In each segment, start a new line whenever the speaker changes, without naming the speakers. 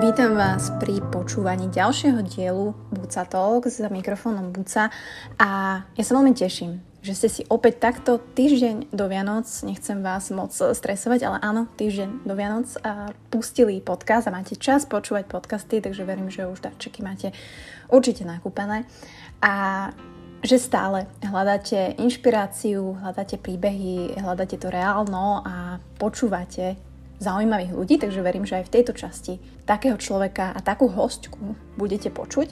Vítam vás pri počúvaní ďalšieho dielu Buca Talk za mikrofónom Buca a ja sa veľmi teším, že ste si opäť takto týždeň do Vianoc, nechcem vás moc stresovať, ale áno, týždeň do Vianoc a pustili podcast a máte čas počúvať podcasty, takže verím, že už darčeky máte určite nakúpené. A že stále hľadáte inšpiráciu, hľadáte príbehy, hľadáte to reálno a počúvate zaujímavých ľudí, takže verím, že aj v tejto časti takého človeka a takú hostku budete počuť.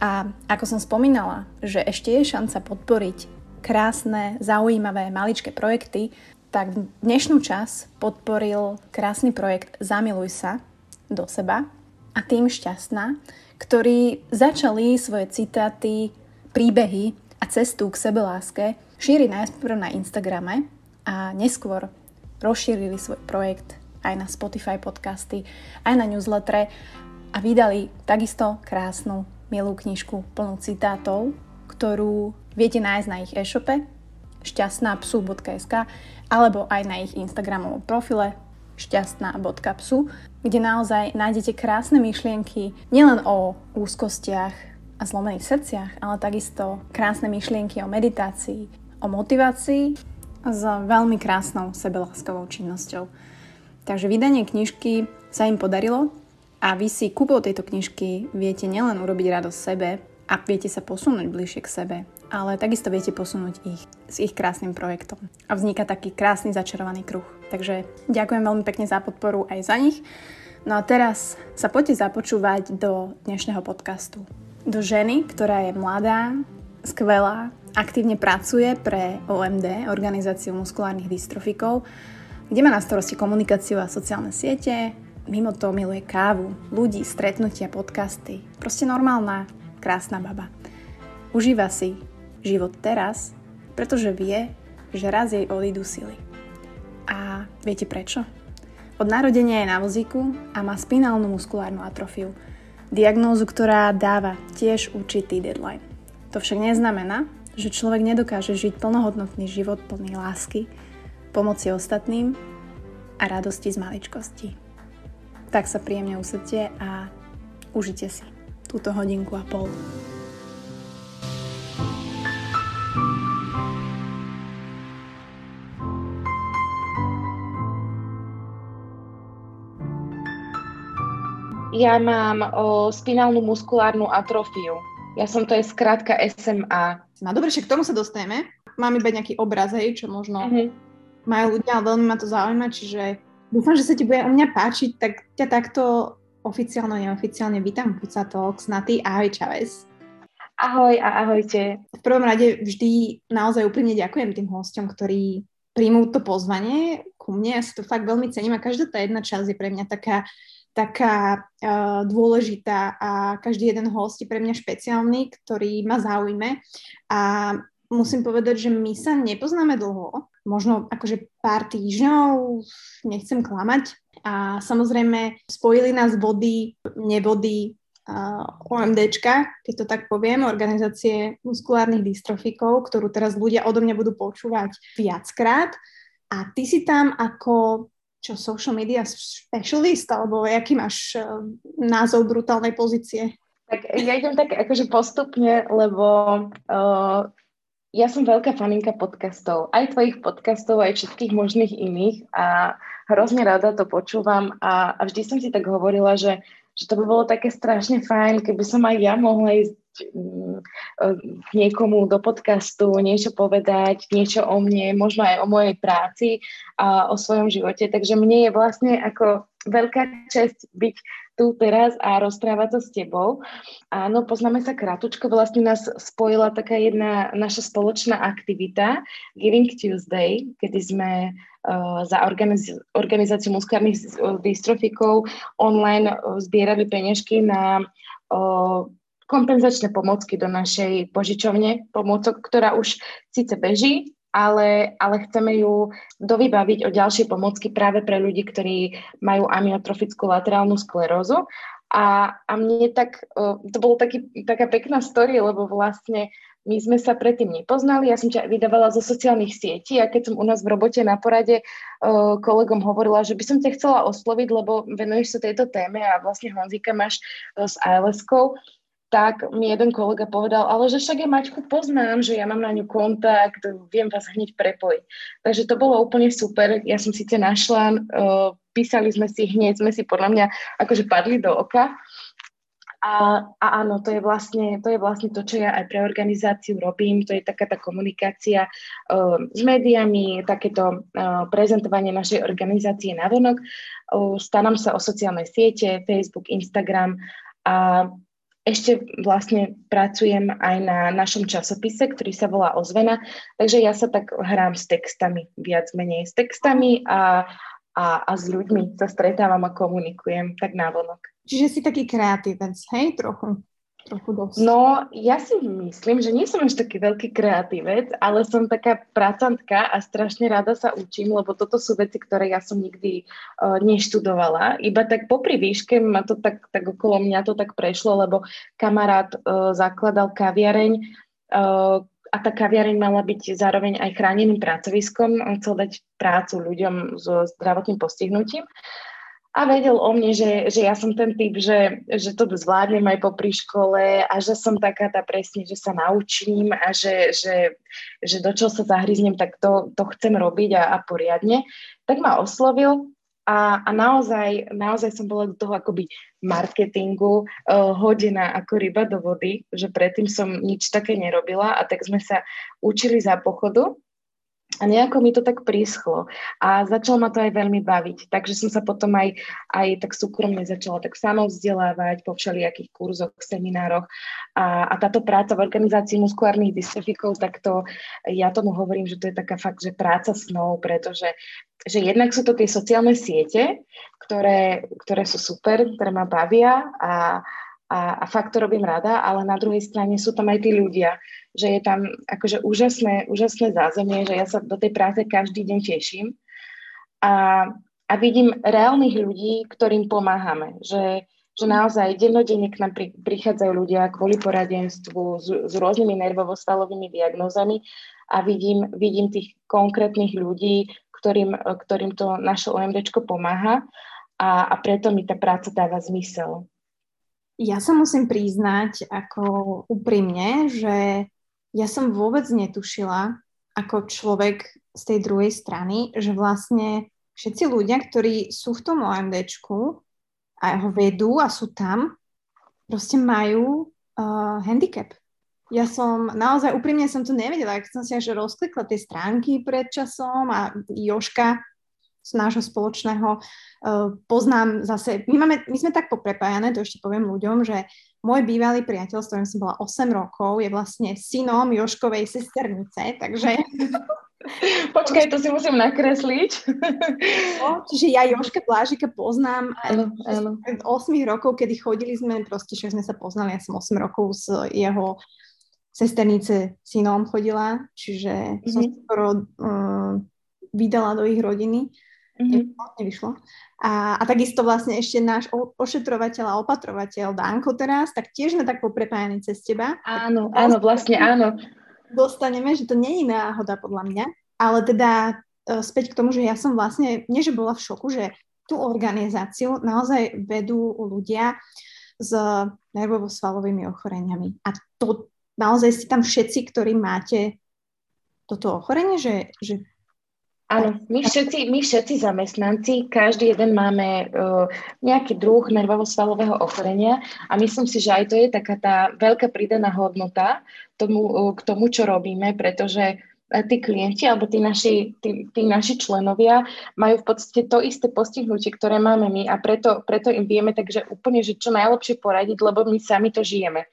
A ako som spomínala, že ešte je šanca podporiť krásne, zaujímavé, maličké projekty, tak dnešnú čas podporil krásny projekt Zamiluj sa do seba a tým šťastná, ktorí začali svoje citáty, príbehy a cestu k sebeláske šíriť najskôr na Instagrame a neskôr rozšírili svoj projekt aj na Spotify podcasty, aj na newsletter a vydali takisto krásnu, milú knižku plnú citátov, ktorú viete nájsť na ich e-shope šťastnápsu.sk alebo aj na ich Instagramovom profile šťastná.psu, kde naozaj nájdete krásne myšlienky nielen o úzkostiach a zlomených srdciach, ale takisto krásne myšlienky o meditácii, o motivácii s veľmi krásnou sebeláskovou činnosťou. Takže vydanie knižky sa im podarilo a vy si kúpou tejto knižky viete nielen urobiť radosť sebe a viete sa posunúť bližšie k sebe, ale takisto viete posunúť ich s ich krásnym projektom. A vzniká taký krásny začarovaný kruh. Takže ďakujem veľmi pekne za podporu aj za nich. No a teraz sa poďte započúvať do dnešného podcastu. Do ženy, ktorá je mladá, skvelá, aktívne pracuje pre OMD, Organizáciu muskulárnych dystrofikov kde má na starosti komunikáciu a sociálne siete, mimo toho miluje kávu, ľudí, stretnutia, podcasty. Proste normálna, krásna baba. Užíva si život teraz, pretože vie, že raz jej odídu sily. A viete prečo? Od narodenia je na vozíku a má spinálnu muskulárnu atrofiu. Diagnózu, ktorá dáva tiež určitý deadline. To však neznamená, že človek nedokáže žiť plnohodnotný život plný lásky, pomoci ostatným a radosti z maličkosti. Tak sa príjemne usadte a užite si túto hodinku a pol.
Ja mám o, spinálnu muskulárnu atrofiu. Ja som to je skrátka SMA.
No dobre, však k tomu sa dostaneme. Mám iba nejaký obraz, hej, čo možno uh-huh majú ľudia, ale veľmi ma to zaujíma, čiže dúfam, že sa ti bude u mňa páčiť, tak ťa takto oficiálne, neoficiálne vítam Puca Talks na ty. Ahoj, Čaves.
Ahoj a ahojte.
V prvom rade vždy naozaj úprimne ďakujem tým hostom, ktorí príjmú to pozvanie ku mne. Ja si to fakt veľmi cením a každá tá jedna časť je pre mňa taká, taká uh, dôležitá a každý jeden host je pre mňa špeciálny, ktorý ma zaujme. A musím povedať, že my sa nepoznáme dlho, možno akože pár týždňov, nechcem klamať. A samozrejme spojili nás body, nebody uh, OMDčka, keď to tak poviem, organizácie muskulárnych dystrofikov, ktorú teraz ľudia odo mňa budú počúvať viackrát. A ty si tam ako čo social media specialist, alebo aký máš uh, názov brutálnej pozície?
Tak ja idem tak akože postupne, lebo uh, ja som veľká faninka podcastov, aj tvojich podcastov, aj všetkých možných iných a hrozne rada to počúvam a, a vždy som si tak hovorila, že, že to by bolo také strašne fajn, keby som aj ja mohla ísť mm, k niekomu do podcastu, niečo povedať, niečo o mne, možno aj o mojej práci a o svojom živote. Takže mne je vlastne ako veľká čest byť tu teraz a rozprávať sa s tebou. Áno, poznáme sa krátko, vlastne nás spojila taká jedna naša spoločná aktivita Giving Tuesday, kedy sme uh, za organiz- organizáciu muskárnych dystrofikov online uh, zbierali peňažky na uh, kompenzačné pomocky do našej požičovne pomôcok, ktorá už síce beží, ale, ale chceme ju dovybaviť o ďalšie pomocky práve pre ľudí, ktorí majú amyotrofickú laterálnu sklerózu. A, a mne tak, to bolo taký, taká pekná story, lebo vlastne my sme sa predtým nepoznali, ja som ťa vydávala zo sociálnych sietí a keď som u nás v robote na porade uh, kolegom hovorila, že by som ťa chcela osloviť, lebo venuješ sa tejto téme a vlastne Honzika máš uh, s ALS-kou, tak mi jeden kolega povedal, ale že však ja Maťku poznám, že ja mám na ňu kontakt, viem vás hneď prepojiť. Takže to bolo úplne super. Ja som síce našla, uh, písali sme si hneď, sme si podľa mňa akože padli do oka. A, a áno, to je, vlastne, to je vlastne to, čo ja aj pre organizáciu robím. To je taká tá komunikácia uh, s médiami, takéto uh, prezentovanie našej organizácie na vonok. Uh, Stanám sa o sociálne siete, Facebook, Instagram a ešte vlastne pracujem aj na našom časopise, ktorý sa volá Ozvena, takže ja sa tak hrám s textami, viac menej s textami a, a, a s ľuďmi sa stretávam a komunikujem tak návonok.
Čiže si taký kreatívec, hej, trochu? Trochu dosť.
No, ja si myslím, že nie som až taký veľký kreatívec, ale som taká pracantka a strašne rada sa učím, lebo toto sú veci, ktoré ja som nikdy uh, neštudovala. Iba tak popri výške ma to tak, tak okolo mňa to tak prešlo, lebo kamarát uh, zakladal kaviareň uh, a tá kaviareň mala byť zároveň aj chráneným pracoviskom. On chcel dať prácu ľuďom so zdravotným postihnutím a vedel o mne, že, že ja som ten typ, že, že to zvládnem aj po škole a že som taká tá presne, že sa naučím a že, že, že do čoho sa zahryznem, tak to, to chcem robiť a, a poriadne. Tak ma oslovil a, a naozaj, naozaj som bola do toho akoby marketingu uh, hodená ako ryba do vody, že predtým som nič také nerobila a tak sme sa učili za pochodu a nejako mi to tak príschlo a začalo ma to aj veľmi baviť. Takže som sa potom aj, aj tak súkromne začala tak samo vzdelávať po všelijakých kurzoch, seminároch a, a táto práca v organizácii muskulárnych dystrofikov, tak to ja tomu hovorím, že to je taká fakt, že práca snov, pretože že jednak sú to tie sociálne siete, ktoré, ktoré sú super, ktoré ma bavia a, a, a fakt to robím rada, ale na druhej strane sú tam aj tí ľudia, že je tam akože úžasné, úžasné zázemie, že ja sa do tej práce každý deň teším a, a vidím reálnych ľudí, ktorým pomáhame, že, že naozaj dennodenne k nám pri, prichádzajú ľudia kvôli poradenstvu s, s rôznymi nervovo-stalovými diagnózami a vidím, vidím tých konkrétnych ľudí, ktorým, ktorým to naše OMDčko pomáha a, a preto mi tá práca dáva zmysel.
Ja sa musím priznať ako úprimne, že ja som vôbec netušila ako človek z tej druhej strany, že vlastne všetci ľudia, ktorí sú v tom OMDčku a ho vedú a sú tam, proste majú uh, handicap. Ja som naozaj úprimne som to nevedela, keď som si až rozklikla tie stránky pred časom a Joška z nášho spoločného uh, poznám zase, my, máme, my sme tak poprepájané, to ešte poviem ľuďom, že môj bývalý priateľ, s ktorým som bola 8 rokov, je vlastne synom Joškovej sesternice, takže...
Počkaj, to si musím nakresliť.
No, čiže ja Joška Plážika poznám áno, áno. 8 rokov, kedy chodili sme, proste že sme sa poznali, ja som 8 rokov s jeho sesternice synom chodila, čiže mm-hmm. som skoro uh, vydala do ich rodiny. Mm-hmm. Nevyšlo. A, a takisto vlastne ešte náš ošetrovateľ a opatrovateľ Danko teraz, tak tiež sme tak poprepájani cez teba.
Áno, tak áno, vlastne áno.
Dostaneme, že to nie je náhoda podľa mňa, ale teda uh, späť k tomu, že ja som vlastne, nie že bola v šoku, že tú organizáciu naozaj vedú ľudia s nervovo-svalovými ochoreniami. A to naozaj ste tam všetci, ktorí máte toto ochorenie, že, že
Áno, my všetci, my všetci zamestnanci, každý jeden máme uh, nejaký druh nervovo-svalového ochorenia a myslím si, že aj to je taká tá veľká pridaná hodnota tomu, uh, k tomu, čo robíme, pretože uh, tí klienti alebo tí naši, tí, tí naši členovia majú v podstate to isté postihnutie, ktoré máme my a preto, preto im vieme takže úplne, že čo najlepšie poradiť, lebo my sami to žijeme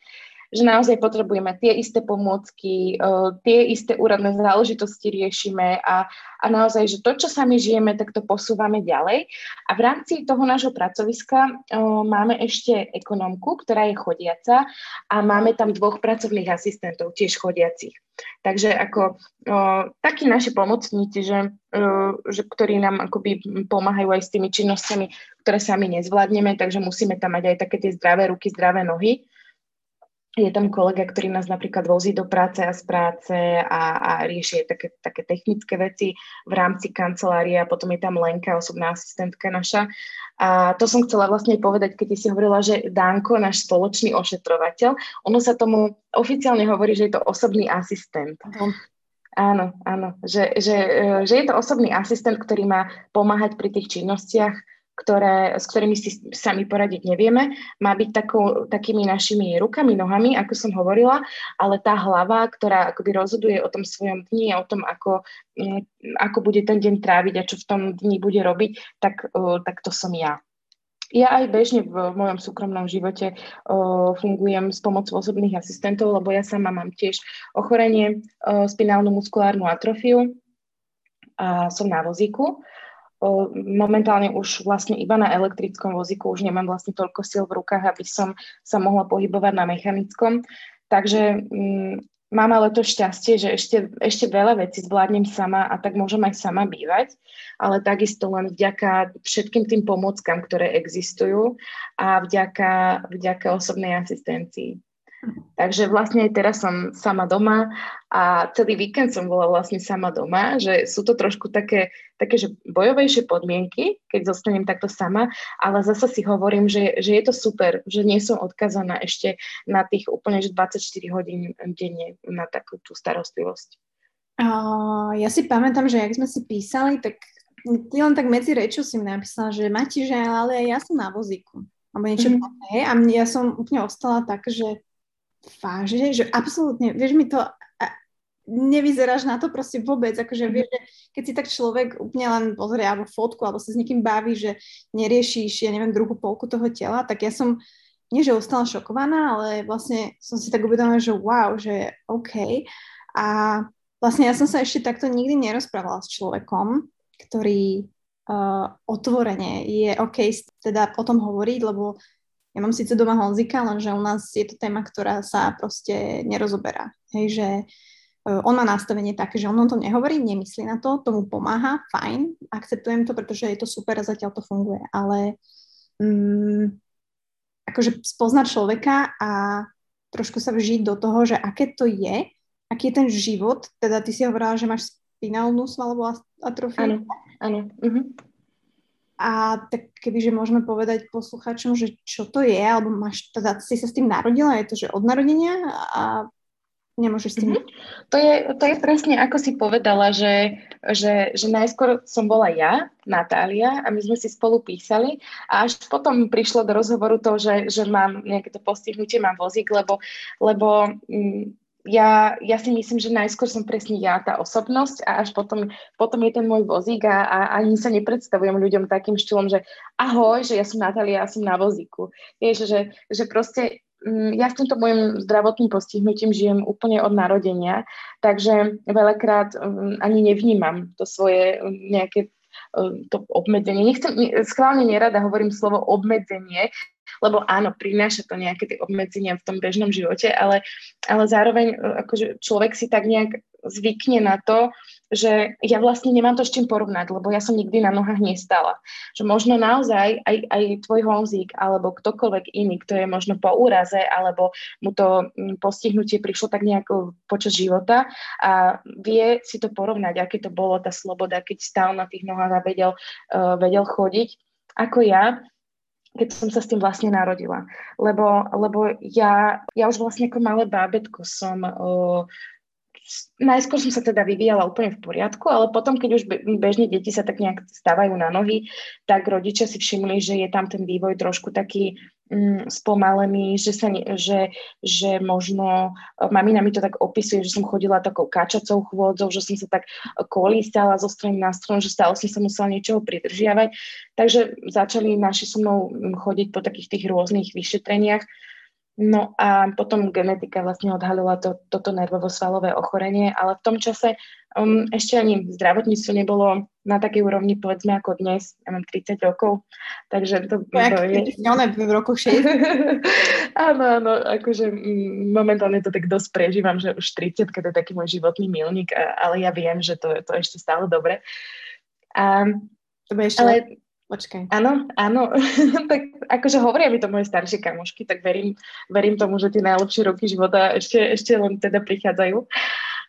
že naozaj potrebujeme tie isté pomôcky, uh, tie isté úradné záležitosti riešime a, a naozaj, že to, čo sami žijeme, tak to posúvame ďalej. A v rámci toho nášho pracoviska uh, máme ešte ekonomku, ktorá je chodiaca a máme tam dvoch pracovných asistentov, tiež chodiacich. Takže ako o, takí naši pomocníci, že, o, že, ktorí nám akoby pomáhajú aj s tými činnosťami, ktoré sami nezvládneme, takže musíme tam mať aj také tie zdravé ruky, zdravé nohy. Je tam kolega, ktorý nás napríklad vozí do práce a z práce a, a rieši také, také technické veci v rámci kancelárie a potom je tam Lenka, osobná asistentka naša. A to som chcela vlastne povedať, keď si hovorila, že Danko, náš spoločný ošetrovateľ, ono sa tomu oficiálne hovorí, že je to osobný asistent. Áno, áno, že, že, že je to osobný asistent, ktorý má pomáhať pri tých činnostiach, ktoré, s ktorými si sami poradiť nevieme. Má byť takou, takými našimi rukami, nohami, ako som hovorila, ale tá hlava, ktorá akoby rozhoduje o tom svojom dni a o tom, ako, mm, ako bude ten deň tráviť a čo v tom dni bude robiť, tak, tak to som ja. Ja aj bežne v mojom súkromnom živote fungujem s pomocou osobných asistentov, lebo ja sama mám tiež ochorenie, spinálnu muskulárnu atrofiu a som na vozíku momentálne už vlastne iba na elektrickom vozíku už nemám vlastne toľko síl v rukách, aby som sa mohla pohybovať na mechanickom. Takže mm, mám ale to šťastie, že ešte, ešte veľa vecí zvládnem sama a tak môžem aj sama bývať, ale takisto len vďaka všetkým tým pomockám, ktoré existujú a vďaka, vďaka osobnej asistencii. Takže vlastne aj teraz som sama doma a celý víkend som bola vlastne sama doma, že sú to trošku také, také že bojovejšie podmienky, keď zostanem takto sama, ale zase si hovorím, že, že je to super, že nie som odkazaná ešte na tých úplne že 24 hodín denne na takú tú starostlivosť.
Uh, ja si pamätám, že ak sme si písali, tak ty len tak medzi rečou si mi napísala, že Mati, že ale ja som na vozíku. Alebo niečo mm-hmm. A mne, ja som úplne ostala tak, že vážne, že absolútne, vieš mi to, nevyzeráš na to proste vôbec, akože vieš, že keď si tak človek úplne len pozrie alebo fotku, alebo sa s niekým baví, že neriešiš, ja neviem, druhú polku toho tela, tak ja som, nie že ostala šokovaná, ale vlastne som si tak uvedomila, že wow, že OK. A vlastne ja som sa ešte takto nikdy nerozprávala s človekom, ktorý uh, otvorene je OK teda o tom hovoriť, lebo ja mám síce doma Honzika, lenže u nás je to téma, ktorá sa proste nerozoberá. Hej, že uh, on má nastavenie také, že on o tom nehovorí, nemyslí na to, tomu pomáha, fajn, akceptujem to, pretože je to super a zatiaľ to funguje, ale um, akože spoznať človeka a trošku sa vžiť do toho, že aké to je, aký je ten život, teda ty si hovorila, že máš spinálnu svalovú atrofiu.
Áno, áno. Uh-huh.
A tak kebyže môžeme povedať poslucháčom, že čo to je, alebo máš, teda si sa s tým narodila, je to, že od narodenia a nemôžeš s tým...
Mm-hmm. To, je, to je presne ako si povedala, že, že, že najskôr som bola ja, Natália, a my sme si spolu písali a až potom prišlo do rozhovoru to, že, že mám nejaké to postihnutie, mám vozík, lebo, lebo mm, ja, ja si myslím, že najskôr som presne ja tá osobnosť a až potom, potom je ten môj vozík a, a ani sa nepredstavujem ľuďom takým štýlom, že ahoj, že ja som Natália, ja som na vozíku. Vieš, že, že proste mm, ja s týmto môjim zdravotným postihnutím žijem úplne od narodenia, takže veľakrát mm, ani nevnímam to svoje mm, nejaké to obmedzenie. Nechcem, schválne nerada hovorím slovo obmedzenie, lebo áno, prináša to nejaké tie obmedzenia v tom bežnom živote, ale, ale zároveň e, akože človek si tak nejak zvykne na to, že ja vlastne nemám to s čím porovnať, lebo ja som nikdy na nohách nestala. Že možno naozaj aj, aj tvoj Honzík alebo ktokoľvek iný, kto je možno po úraze alebo mu to postihnutie prišlo tak nejako počas života a vie si to porovnať, aké to bolo tá sloboda, keď stál na tých nohách a vedel, uh, vedel chodiť ako ja, keď som sa s tým vlastne narodila. Lebo, lebo ja, ja už vlastne ako malé bábetko som uh, najskôr som sa teda vyvíjala úplne v poriadku, ale potom, keď už bežne deti sa tak nejak stávajú na nohy, tak rodičia si všimli, že je tam ten vývoj trošku taký mm, spomalený, že, sa, že, že možno, mamina mi to tak opisuje, že som chodila takou kačacou chôdzou, že som sa tak kolísala zo strany na stranu, že stále som sa musela niečoho pridržiavať. Takže začali naši so mnou chodiť po takých tých rôznych vyšetreniach No a potom genetika vlastne odhalila to, toto nervovo-svalové ochorenie, ale v tom čase um, ešte ani zdravotníctvo nebolo na takej úrovni, povedzme, ako dnes. Ja mám 30 rokov, takže to...
Jak, to je... v rokoch 6?
áno, áno, akože mm, momentálne to tak dosť prežívam, že už 30, keď je taký môj životný milník, ale ja viem, že to, to ešte stále dobre. A,
to ešte ale, Počkaj.
Áno, áno. tak akože hovoria mi to moje staršie kamošky, tak verím, verím tomu, že tie najlepšie roky života ešte, ešte len teda prichádzajú.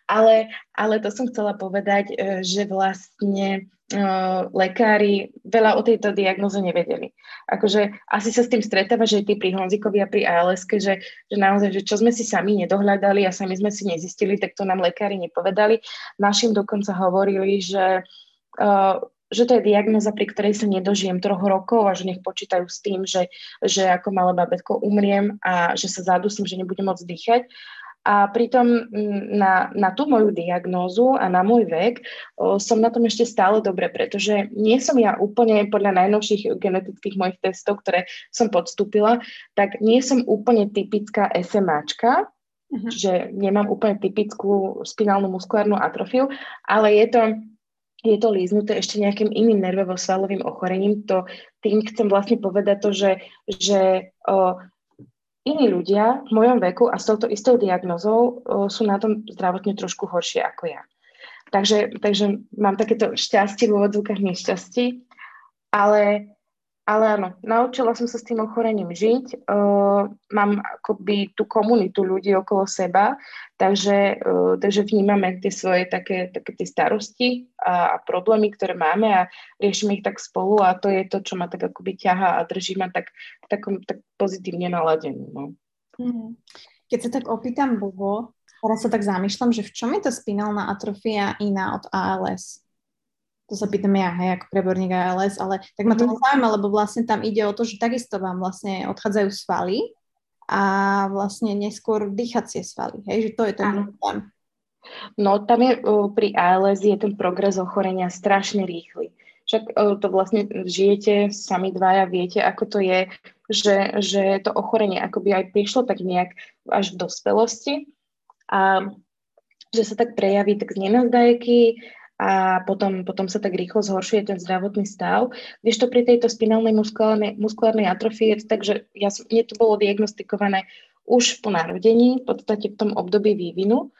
Ale, ale to som chcela povedať, e, že vlastne uh, lekári veľa o tejto diagnoze nevedeli. Akože asi sa s tým stretáva, že ty pri Honzikovi a pri ALS, že, že naozaj, že čo sme si sami nedohľadali a sami sme si nezistili, tak to nám lekári nepovedali. Našim dokonca hovorili, že uh, že to je diagnoza, pri ktorej sa nedožijem troch rokov a že nech počítajú s tým, že, že ako malé babetko umriem a že sa zadusím, že nebudem môcť dýchať. A pritom na, na tú moju diagnózu a na môj vek o, som na tom ešte stále dobre, pretože nie som ja úplne podľa najnovších genetických mojich testov, ktoré som podstúpila, tak nie som úplne typická SMAčka, uh-huh. čiže nemám úplne typickú spinálnu muskulárnu atrofiu, ale je to je to líznuté ešte nejakým iným nervovo-svalovým ochorením, to tým chcem vlastne povedať to, že, že o, iní ľudia v mojom veku a s touto istou diagnozou o, sú na tom zdravotne trošku horšie ako ja. Takže, takže mám takéto šťastie v úvodzovkách nešťastí, ale ale áno, naučila som sa s tým ochorením žiť. Uh, mám akoby tú komunitu ľudí okolo seba, takže, uh, takže vnímame tie svoje také, také tie starosti a, a problémy, ktoré máme a riešime ich tak spolu a to je to, čo ma tak akoby ťaha a drží ma tak, takom, tak pozitívne naladenú. No.
Mm. Keď sa tak opýtam Bobo, teraz sa tak zamýšľam, že v čom je tá spinálna atrofia iná od ALS? To sa pýtam ja, hej, ako preborník ALS, ale tak ma to mm. zaujíma, lebo vlastne tam ide o to, že takisto vám vlastne odchádzajú svaly a vlastne neskôr dýchacie svaly, hej, že to je ten problém.
No tam je pri ALS je ten progres ochorenia strašne rýchly. Však to vlastne žijete sami dvaja, viete, ako to je, že, že to ochorenie akoby aj prišlo tak nejak až v dospelosti a že sa tak prejaví tak z nenazdajky, a potom, potom sa tak rýchlo zhoršuje ten zdravotný stav. Když to pri tejto spinálnej muskulárnej, muskulárnej atrofii je tak, že ja, mne to bolo diagnostikované už po narodení, v podstate v tom období vývinu.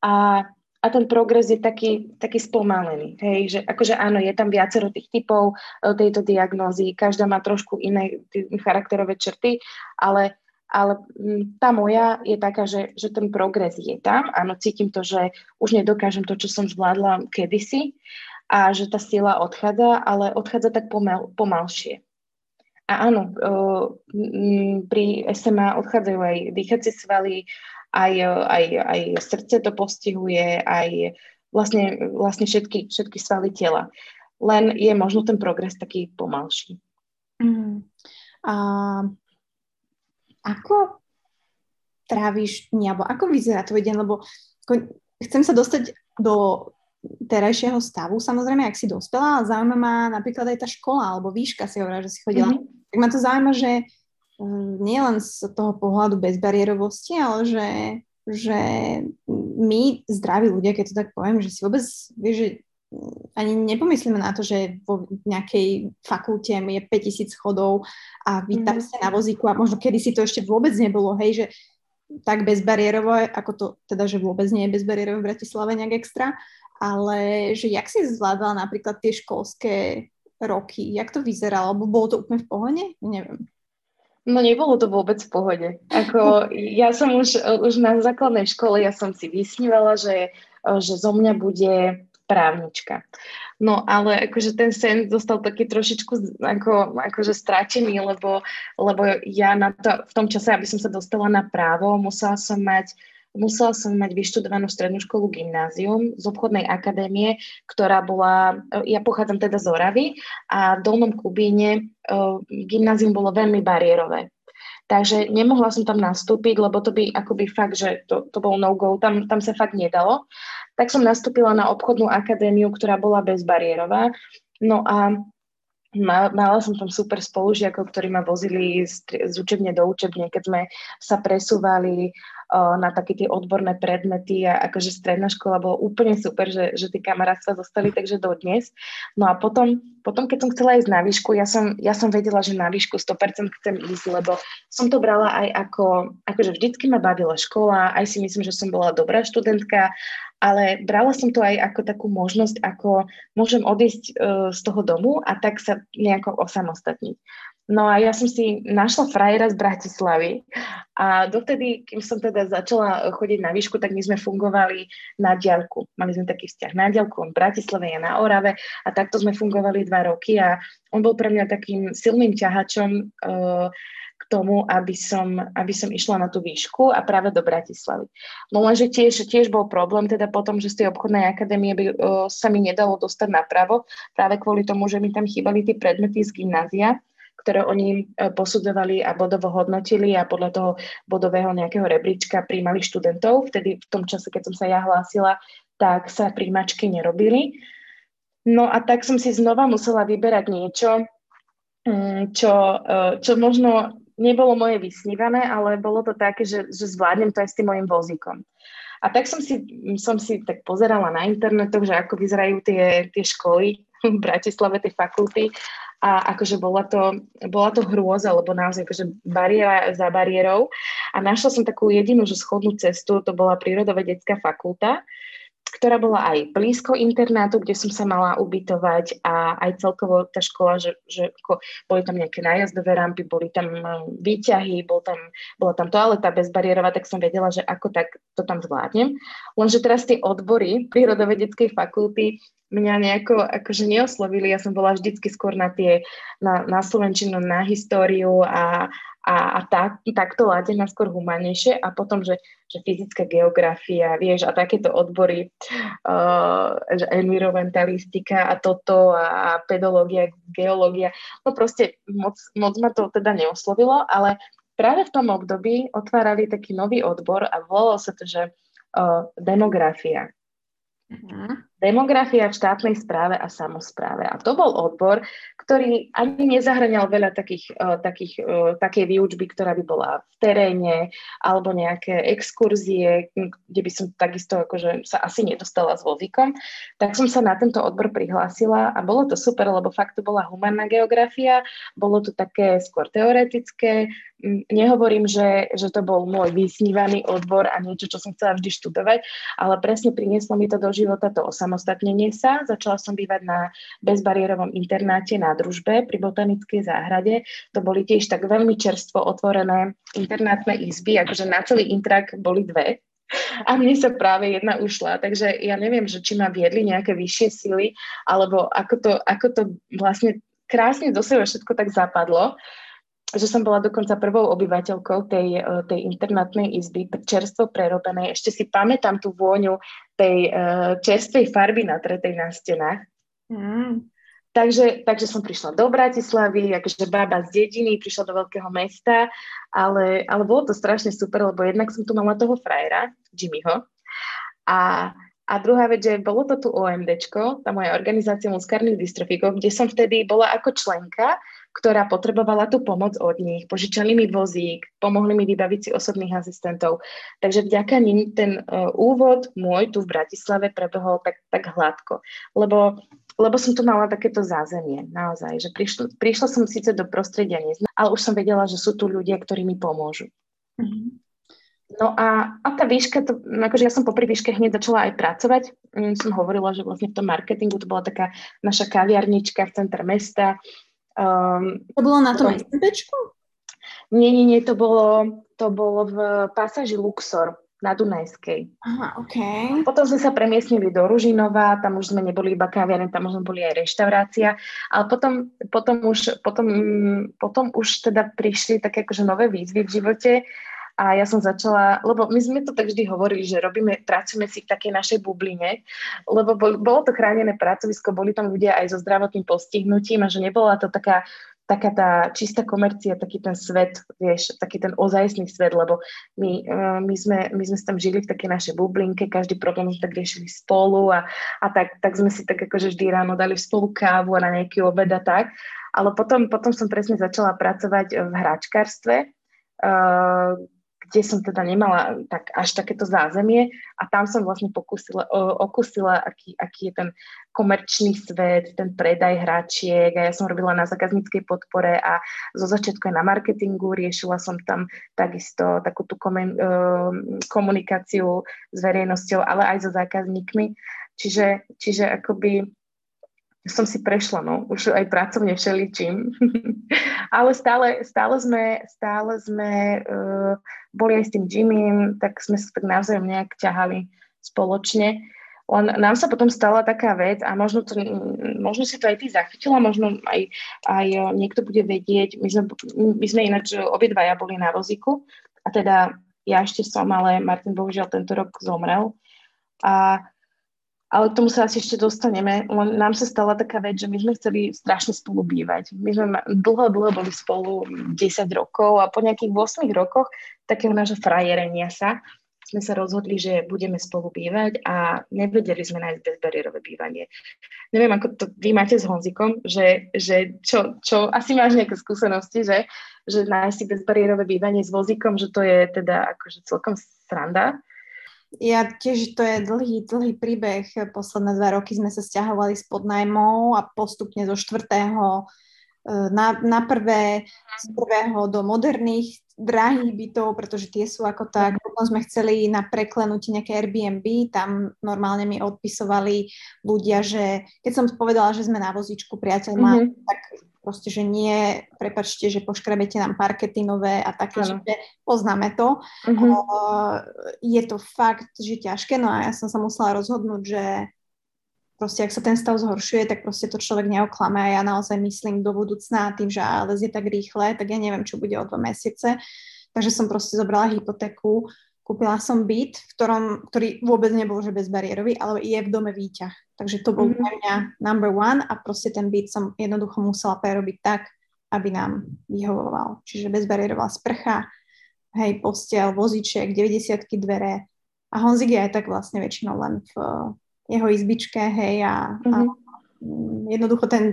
A, a ten progres je taký, taký spomalený. Hej, že akože áno, je tam viacero tých typov e, tejto diagnózy, každá má trošku iné charakterové črty, ale ale mm, tá moja je taká, že, že ten progres je tam. Áno, cítim to, že už nedokážem to, čo som zvládla kedysi a že tá sila odchádza, ale odchádza tak pomal, pomalšie. A áno, pri SMA odchádzajú aj dýchacie svaly, aj, aj, aj srdce to postihuje, aj vlastne, vlastne všetky, všetky svaly tela. Len je možno ten progres taký pomalší.
Mm. A ako tráviš dni, alebo ako vyzerá tvoj deň, lebo chcem sa dostať do terajšieho stavu, samozrejme, ak si dospela, ale zaujíma ma napríklad aj tá škola, alebo výška si hovorila, že si chodila. Mm-hmm. Tak ma to zaujíma, že mm, nie len z toho pohľadu bezbariérovosti, ale že, že my, zdraví ľudia, keď to tak poviem, že si vôbec, vieš, že ani nepomyslíme na to, že vo nejakej fakulte je 5000 schodov a vy tam mhm. ste na vozíku a možno kedy si to ešte vôbec nebolo, hej, že tak bezbariérovo, ako to teda, že vôbec nie je bezbariérovo v Bratislave nejak extra, ale že jak si zvládala napríklad tie školské roky, jak to vyzeralo, alebo bolo to úplne v pohode? Neviem.
No nebolo to vôbec v pohode. Ako, ja som už, už na základnej škole, ja som si vysnívala, že, že zo mňa bude právnička. No ale akože ten sen zostal taký trošičku ako, akože stratený, lebo, lebo ja na to, v tom čase, aby som sa dostala na právo, musela som mať musela som mať vyštudovanú strednú školu gymnázium z obchodnej akadémie, ktorá bola, ja pochádzam teda z Oravy a v Dolnom Kubíne gymnázium bolo veľmi bariérové. Takže nemohla som tam nastúpiť, lebo to by akoby fakt, že to, to bol no-go, tam, tam sa fakt nedalo. Tak som nastúpila na obchodnú akadémiu, ktorá bola bezbariérová. No a Mala som tam super spolužiakov, ktorí ma vozili z, z učebne do učebne, keď sme sa presúvali na také tie odborné predmety a akože stredná škola bolo úplne super, že, že tie kamarátstva zostali, takže dodnes. No a potom, potom, keď som chcela ísť na výšku, ja som, ja som vedela, že na výšku 100% chcem ísť, lebo som to brala aj ako, akože vždycky ma bavila škola, aj si myslím, že som bola dobrá študentka ale brala som to aj ako takú možnosť, ako môžem odísť uh, z toho domu a tak sa nejako osamostatniť. No a ja som si našla frajera z Bratislavy a dovtedy, kým som teda začala chodiť na výšku, tak my sme fungovali na diaľku. Mali sme taký vzťah na diaľku, on v Bratislave, ja na Orave a takto sme fungovali dva roky a on bol pre mňa takým silným ťahačom uh, tomu, aby som, aby som išla na tú výšku a práve do Bratislavy. No lenže tiež, tiež bol problém, teda potom, že z tej obchodnej akadémie by uh, sa mi nedalo dostať napravo, práve kvôli tomu, že mi tam chýbali tie predmety z gymnázia, ktoré oni uh, posudzovali a bodovo hodnotili a podľa toho bodového nejakého rebríčka príjmali študentov. Vtedy v tom čase, keď som sa ja hlásila, tak sa príjmačky nerobili. No a tak som si znova musela vyberať niečo, mm, čo, e, čo možno nebolo moje vysnívané, ale bolo to také, že, že zvládnem to aj s tým mojim vozíkom. A tak som si, som si tak pozerala na internetoch, že ako vyzerajú tie, tie školy v Bratislave, tie fakulty a akože bola to, bola to hrôza, lebo naozaj akože bariéra za bariérou a našla som takú jedinú, že schodnú cestu, to bola prírodovedecká fakulta, ktorá bola aj blízko internátu, kde som sa mala ubytovať a aj celkovo tá škola, že, že ako, boli tam nejaké nájazdové rampy, boli tam um, výťahy, bol tam, bola tam toaleta bezbariérová, tak som vedela, že ako tak to tam zvládnem. Lenže teraz tie odbory prírodovedeckej fakulty mňa nejako akože neoslovili. Ja som bola vždycky skôr na tie, na, na Slovenčinu, na históriu a, a, a tak, takto ladená skôr humanejšie a potom, že, že fyzická geografia, vieš, a takéto odbory, uh, že environmentalistika a toto a, a pedológia, geológia, no proste moc, moc ma to teda neoslovilo, ale práve v tom období otvárali taký nový odbor a volalo sa to, že uh, demografia. Mm-hmm demografia v štátnej správe a samozpráve. A to bol odbor, ktorý ani nezahranial veľa takých, uh, takých, uh, takej výučby, ktorá by bola v teréne, alebo nejaké exkurzie, kde by som takisto akože sa asi nedostala s vozíkom. Tak som sa na tento odbor prihlásila a bolo to super, lebo fakt to bola humanná geografia, bolo to také skôr teoretické, nehovorím, že, že to bol môj vysnívaný odbor a niečo, čo som chcela vždy študovať, ale presne prinieslo mi to do života to osamostatnenie sa. Začala som bývať na bezbariérovom internáte na družbe pri botanickej záhrade. To boli tiež tak veľmi čerstvo otvorené internátne izby, akože na celý intrak boli dve, a mne sa práve jedna ušla, takže ja neviem, že či ma viedli nejaké vyššie sily, alebo ako to, ako to vlastne krásne do seba všetko tak zapadlo, že som bola dokonca prvou obyvateľkou tej, e, tej internátnej izby, čerstvo prerobenej. Ešte si pamätám tú vôňu tej uh, čerstvej farby natretej na stenách. Mm. Takže, takže som prišla do Bratislavy, akože baba z dediny, prišla do veľkého mesta, ale, ale bolo to strašne super, lebo jednak som tu mala toho frajera, Jimmyho, a, a druhá vec, že bolo to tu OMDčko, tá moja organizácia muskárnych dystrofikov, kde som vtedy bola ako členka ktorá potrebovala tú pomoc od nich. Požičali mi vozík, pomohli mi vybaviť si osobných asistentov. Takže vďaka nim ten uh, úvod môj tu v Bratislave prebehol tak, tak hladko. Lebo lebo som tu mala takéto zázemie, naozaj, že prišla, prišla som síce do prostredia nezna, ale už som vedela, že sú tu ľudia, ktorí mi pomôžu. Mm-hmm. No a, a tá výška, to, akože ja som popri výške hneď začala aj pracovať. Mm, som hovorila, že vlastne v tom marketingu to bola taká naša kaviarnička v centre mesta,
Um, to bolo na tom SMPčku?
Nie, nie, nie, to bolo, to bolo v pasáži Luxor na Dunajskej.
Aha, OK.
Potom sme sa premiestnili do Ružinova, tam už sme neboli iba kaviarne, tam už sme boli aj reštaurácia, ale potom, potom, už, potom, potom už teda prišli také akože nové výzvy v živote a ja som začala, lebo my sme to tak vždy hovorili, že robíme, pracujeme si v takej našej bubline, lebo bol, bolo to chránené pracovisko, boli tam ľudia aj so zdravotným postihnutím a že nebola to taká taká tá čistá komercia, taký ten svet, vieš, taký ten ozajstný svet, lebo my, uh, my, sme, my sme tam žili v takej našej bublinke, každý problém sme tak riešili spolu a, a tak, tak sme si tak akože vždy ráno dali spolu kávu a na nejaký obed a tak. ale potom, potom som presne začala pracovať v hračkárstve, uh, kde som teda nemala tak, až takéto zázemie a tam som vlastne pokusila, okusila, aký, aký je ten komerčný svet, ten predaj hračiek a ja som robila na zákazníckej podpore a zo začiatku aj na marketingu riešila som tam takisto takú tú komunikáciu s verejnosťou, ale aj so zákazníkmi. Čiže, čiže akoby som si prešla, no, už aj pracovne všeličím. Ale stále, stále sme, stále sme uh, boli aj s tým Jimmym, tak sme sa tak navzájom nejak ťahali spoločne. Len nám sa potom stala taká vec a možno, to, možno si to aj ty zachytila, možno aj, aj niekto bude vedieť. My sme, my sme ináč obidvaja boli na vozíku a teda ja ešte som, ale Martin bohužiaľ tento rok zomrel. A ale k tomu sa asi ešte dostaneme. Len nám sa stala taká vec, že my sme chceli strašne spolu bývať. My sme dlho, dlho boli spolu 10 rokov a po nejakých 8 rokoch takého nášho frajerenia sa sme sa rozhodli, že budeme spolu bývať a nevedeli sme nájsť bezbariérové bývanie. Neviem, ako to vy máte s Honzikom, že, že čo, čo, asi máš nejaké skúsenosti, že, že nájsť si bezbariérové bývanie s vozíkom, že to je teda akože celkom sranda.
Ja tiež, to je dlhý, dlhý príbeh. Posledné dva roky sme sa stiahovali z podnajmov a postupne zo štvrtého e, na, na prvé, z prvého do moderných drahých bytov, pretože tie sú ako tak. Potom sme chceli na preklenutie nejaké Airbnb, tam normálne mi odpisovali ľudia, že keď som povedala, že sme na vozičku, priateľ má, mm-hmm. tak proste, že nie, prepačte, že poškrebete nám parkety nové a také, ano. že poznáme to. Uh-huh. Uh, je to fakt, že ťažké, no a ja som sa musela rozhodnúť, že proste, ak sa ten stav zhoršuje, tak proste to človek neoklame a ja naozaj myslím do budúcna tým, že ale je tak rýchle, tak ja neviem, čo bude o dva mesiace. Takže som proste zobrala hypotéku, kúpila som byt, v ktorom, ktorý vôbec nebol že bezbariérový, ale je v dome výťah. Takže to bol mm-hmm. pre mňa number one a proste ten byt som jednoducho musela prerobiť tak, aby nám vyhovoval. Čiže bezbariérová sprcha, hej, postel, voziček, 90 dvere a Honzik je aj tak vlastne väčšinou len v jeho izbičke, hej, a, mm-hmm. a mm, jednoducho ten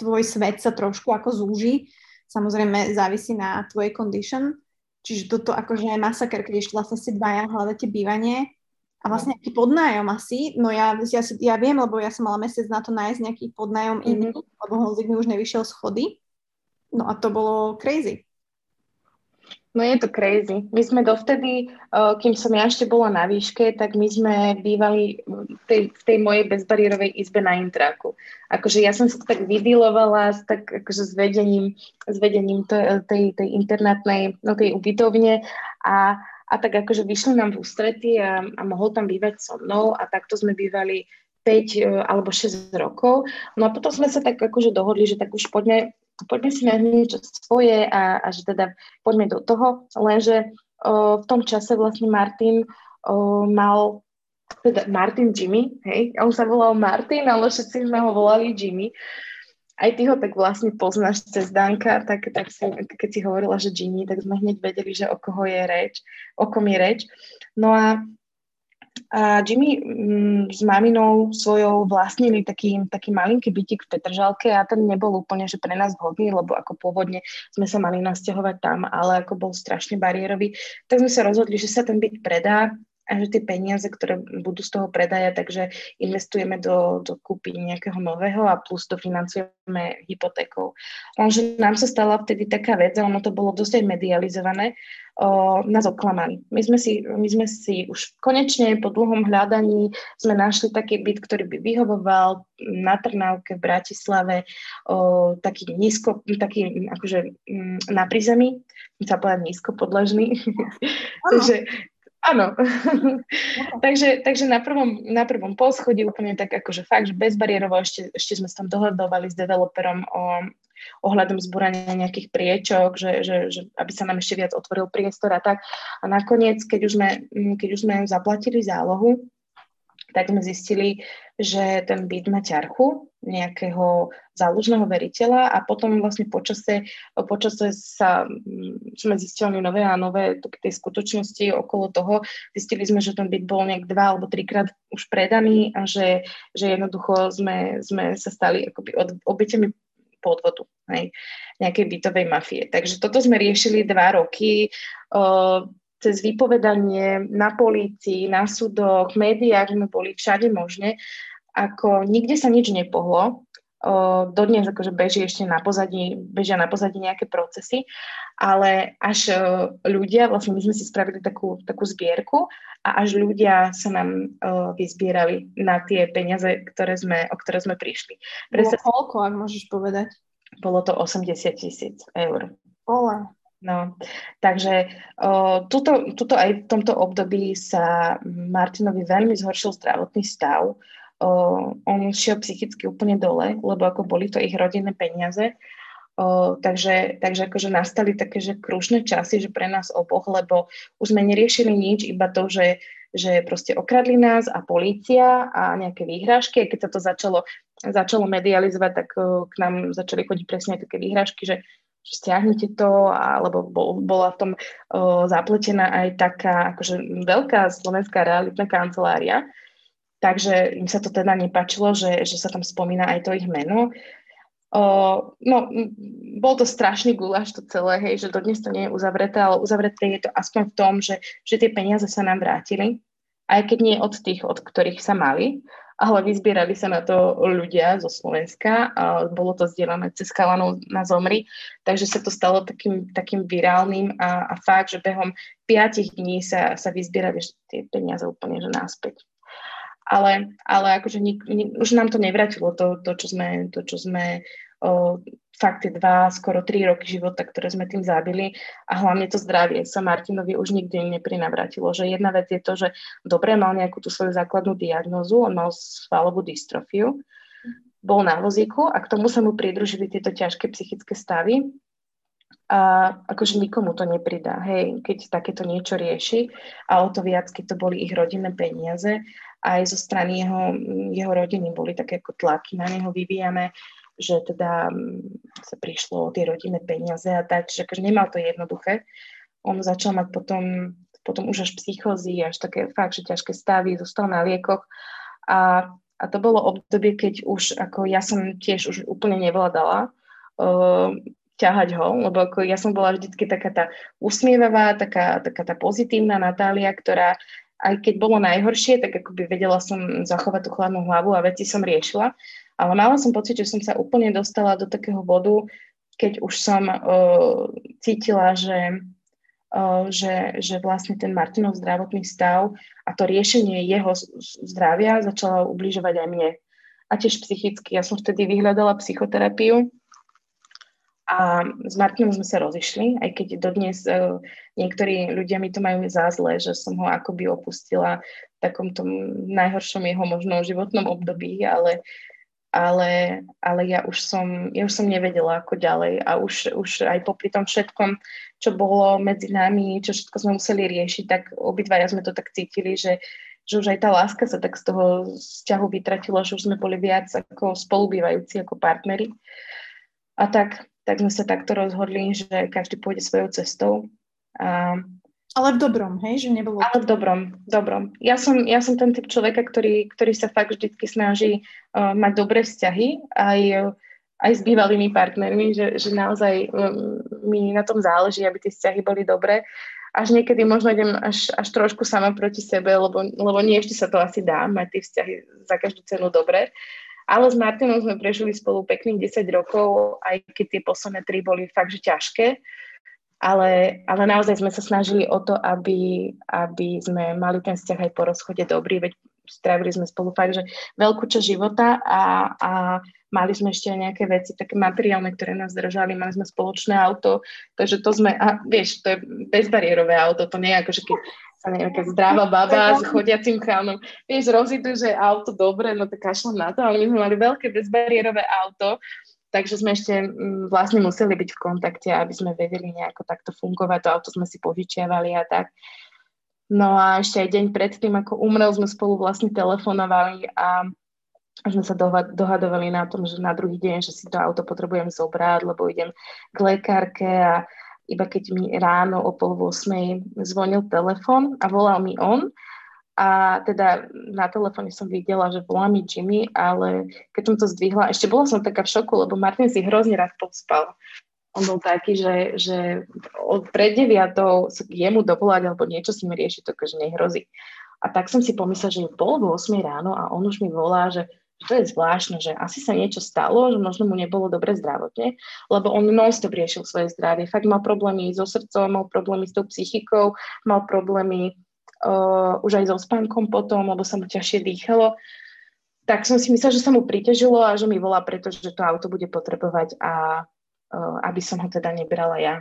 tvoj svet sa trošku ako zúži. Samozrejme závisí na tvojej condition, čiže toto akože je masaker, keď ešte vlastne si dvaja hľadáte bývanie a vlastne nejaký podnájom asi, no ja, ja, si, ja viem, lebo ja som mala mesiac na to nájsť nejaký podnájom mm-hmm. iný, lebo Honzik mi už nevyšiel schody. No a to bolo crazy.
No je to crazy. My sme dovtedy, kým som ja ešte bola na výške, tak my sme bývali v tej, v tej mojej bezbariérovej izbe na intraku. Akože ja som sa tak vydilovala s, tak akože s vedením, s vedením tej, tej internátnej, no tej ubytovne a a tak akože vyšli nám v ústrety a, a mohol tam bývať so mnou a takto sme bývali 5 e, alebo 6 rokov. No a potom sme sa tak akože dohodli, že tak už poďme, poďme si nájsť niečo svoje a, a že teda poďme do toho, lenže o, v tom čase vlastne Martin o, mal teda Martin Jimmy, hej, on sa volal Martin, ale všetci sme ho volali Jimmy aj ty ho tak vlastne poznáš cez Danka, tak, tak si, keď si hovorila, že Ginny, tak sme hneď vedeli, že o koho je reč, o kom je reč. No a, a Jimmy mm, s maminou svojou vlastnili taký, taký malinký bytik v Petržalke a ten nebol úplne že pre nás vhodný, lebo ako pôvodne sme sa mali nasťahovať tam, ale ako bol strašne bariérový, tak sme sa rozhodli, že sa ten byt predá a že tie peniaze, ktoré budú z toho predaja, takže investujeme do, do kúpy nejakého nového a plus dofinancujeme hypotékou. Lenže nám sa stala vtedy taká vec, a ono to bolo dosť aj medializované, o, nás oklamali. My sme, si, my sme si už konečne po dlhom hľadaní sme našli taký byt, ktorý by vyhovoval na Trnávke v Bratislave, o, taký nízko, taký akože m, mm, na prízemí, chcem povedať nízko podležný. takže, Áno. takže, takže na, prvom, na prvom poschodí úplne tak akože fakt, že bezbariérovo ešte, ešte sme sa tam dohľadovali s developerom o, ohľadom zbúrania nejakých priečok, že, že, že aby sa nám ešte viac otvoril priestor a tak. A nakoniec, keď už sme, keď už sme zaplatili zálohu, tak sme zistili, že ten byt má ťarchu nejakého záložného veriteľa a potom vlastne počase, počase sa mm, sme zistili nové a nové tie skutočnosti okolo toho. Zistili sme, že ten byt bol nejak dva alebo trikrát už predaný a že, že jednoducho sme, sme sa stali akoby obeťami podvodu, hej, nejakej bytovej mafie. Takže toto sme riešili dva roky uh, cez vypovedanie na polícii, na súdoch, médiách sme boli všade možne. Ako nikde sa nič nepohlo, dodnes akože beží ešte na pozadí, bežia na pozadí nejaké procesy, ale až ľudia, vlastne my sme si spravili takú, takú zbierku a až ľudia sa nám uh, vyzbierali na tie peniaze, ktoré sme, o ktoré sme prišli.
Bolo koľko, ak môžeš povedať?
Bolo to 80 tisíc eur.
Ola.
No, takže uh, tuto, tuto aj v tomto období sa Martinovi veľmi zhoršil zdravotný stav uh, on šiel psychicky úplne dole, lebo ako boli to ich rodinné peniaze. Uh, takže, takže akože nastali také, že krušné časy, že pre nás oboch, lebo už sme neriešili nič, iba to, že, že proste okradli nás a polícia a nejaké výhrážky. Keď sa to začalo, začalo medializovať, tak uh, k nám začali chodiť presne také výhrážky, že že stiahnite to, alebo bol, bola v tom uh, zapletená aj taká akože veľká slovenská realitná kancelária, Takže im sa to teda nepačilo, že, že sa tam spomína aj to ich meno. Uh, no, bol to strašný guláš to celé, hej, že dodnes to nie je uzavreté, ale uzavreté je to aspoň v tom, že, že tie peniaze sa nám vrátili, aj keď nie od tých, od ktorých sa mali, ale vyzbierali sa na to ľudia zo Slovenska a bolo to zdieľané cez kalanov na Zomri, takže sa to stalo takým, takým virálnym a, a fakt, že behom piatich dní sa, sa vyzbierali tie peniaze úplne že náspäť. Ale, ale akože nik, nik, už nám to nevrátilo, to, to čo sme, to, čo sme o, fakt tie dva, skoro tri roky života, ktoré sme tým zabili. A hlavne to zdravie sa Martinovi už nikdy neprinavrátilo, že jedna vec je to, že dobre mal nejakú tú svoju základnú diagnózu, on mal svalovú dystrofiu, bol na vozíku a k tomu sa mu pridružili tieto ťažké psychické stavy. A akože nikomu to nepridá, hej, keď takéto niečo rieši. A o to viac, keď to boli ich rodinné peniaze aj zo strany jeho, jeho rodiny boli také ako tlaky na neho vyvíjane, že teda mm, sa prišlo o tie rodinné peniaze a tak, že akože nemal to jednoduché. On začal mať potom, potom už až psychózy, až také fakt, že ťažké stavy, zostal na liekoch a, a to bolo obdobie, keď už ako ja som tiež už úplne nevládala uh, ťahať ho, lebo ako ja som bola vždycky taká tá usmievavá, taká, taká tá pozitívna Natália, ktorá aj keď bolo najhoršie, tak akoby vedela som zachovať tú chladnú hlavu a veci som riešila. Ale mala som pocit, že som sa úplne dostala do takého bodu, keď už som uh, cítila, že, uh, že, že vlastne ten Martinov zdravotný stav a to riešenie jeho zdravia začalo ubližovať aj mne. A tiež psychicky. Ja som vtedy vyhľadala psychoterapiu a s Martinom sme sa rozišli, aj keď dodnes uh, niektorí ľudia mi to majú za zle, že som ho akoby opustila v takom tom najhoršom jeho možnom životnom období, ale, ale, ale ja, už som, ja už som nevedela ako ďalej a už, už aj popri tom všetkom, čo bolo medzi nami, čo všetko sme museli riešiť, tak obidvaja sme to tak cítili, že, že už aj tá láska sa tak z toho vzťahu vytratila, že už sme boli viac ako spolubývajúci, ako partneri. A tak tak sme sa takto rozhodli, že každý pôjde svojou cestou. A,
ale v dobrom, hej? Že nebolo...
Ale v dobrom, dobrom. Ja som, ja som ten typ človeka, ktorý, ktorý sa fakt vždy snaží uh, mať dobré vzťahy, aj, aj s bývalými partnermi, že, že naozaj um, mi na tom záleží, aby tie vzťahy boli dobré. Až niekedy možno idem až, až trošku sama proti sebe, lebo, lebo nie ešte sa to asi dá, mať tie vzťahy za každú cenu dobré. Ale s Martinom sme prežili spolu pekných 10 rokov, aj keď tie posledné tri boli fakt, že ťažké. Ale, ale naozaj sme sa snažili o to, aby, aby sme mali ten vzťah aj po rozchode dobrý, veď strávili sme spolu fakt, že veľkú časť života a, a mali sme ešte aj nejaké veci také materiálne, ktoré nás držali, mali sme spoločné auto, takže to sme, a vieš, to je bezbariérové auto, to nie je ako, že keď sa nejaká zdravá baba s chodiacim chránom. Vieš, rozídu, že auto dobre, no tak kašľam na to, ale my sme mali veľké bezbariérové auto, takže sme ešte mm, vlastne museli byť v kontakte, aby sme vedeli nejako takto fungovať. To auto sme si požičiavali a tak. No a ešte aj deň predtým, ako umrel, sme spolu vlastne telefonovali a sme sa dohadovali na tom, že na druhý deň, že si to auto potrebujem zobrať, lebo idem k lekárke a iba keď mi ráno o pol 8 zvonil telefon a volal mi on a teda na telefóne som videla, že volá mi Jimmy, ale keď som to zdvihla, ešte bola som taká v šoku, lebo Martin si hrozne rád pospal. On bol taký, že, že od pred deviatou jemu dovolať alebo niečo si mi rieši, to že nehrozí. A tak som si pomyslela, že je pol 8 ráno a on už mi volá, že to je zvláštne, že asi sa niečo stalo, že možno mu nebolo dobre zdravotne, lebo on non-stop riešil svoje zdravie. Fakt mal problémy so srdcom, mal problémy s tou psychikou, mal problémy uh, už aj so spánkom potom, lebo sa mu ťažšie dýchalo. Tak som si myslela, že sa mu pritežilo a že mi volá, pretože to auto bude potrebovať a uh, aby som ho teda nebrala ja.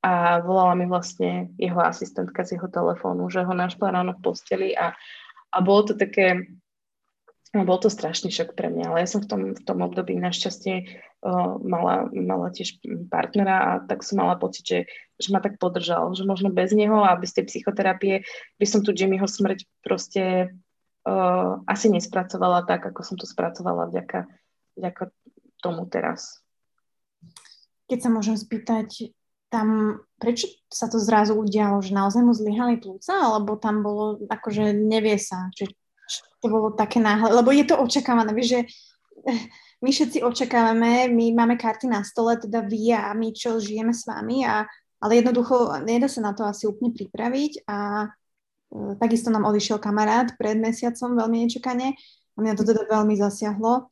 A volala mi vlastne jeho asistentka z jeho telefónu, že ho našla ráno v posteli a, a bolo to také, No, bol to strašný šok pre mňa, ale ja som v tom, v tom období našťastie uh, mala, mala tiež partnera a tak som mala pocit, že, že ma tak podržal, že možno bez neho a bez tej psychoterapie by som tu Jimmyho smrť proste uh, asi nespracovala tak, ako som to spracovala vďaka, vďaka tomu teraz.
Keď sa môžem spýtať, tam, prečo sa to zrazu udialo, že naozaj mu zlyhali plúca, alebo tam bolo, akože nevie sa, že to bolo také náhle, lebo je to očakávané, vieš, že eh, my všetci očakávame, my máme karty na stole, teda vy a my, čo žijeme s vami, a, ale jednoducho nedá sa na to asi úplne pripraviť a uh, takisto nám odišiel kamarát pred mesiacom veľmi nečakane a mňa to teda veľmi zasiahlo.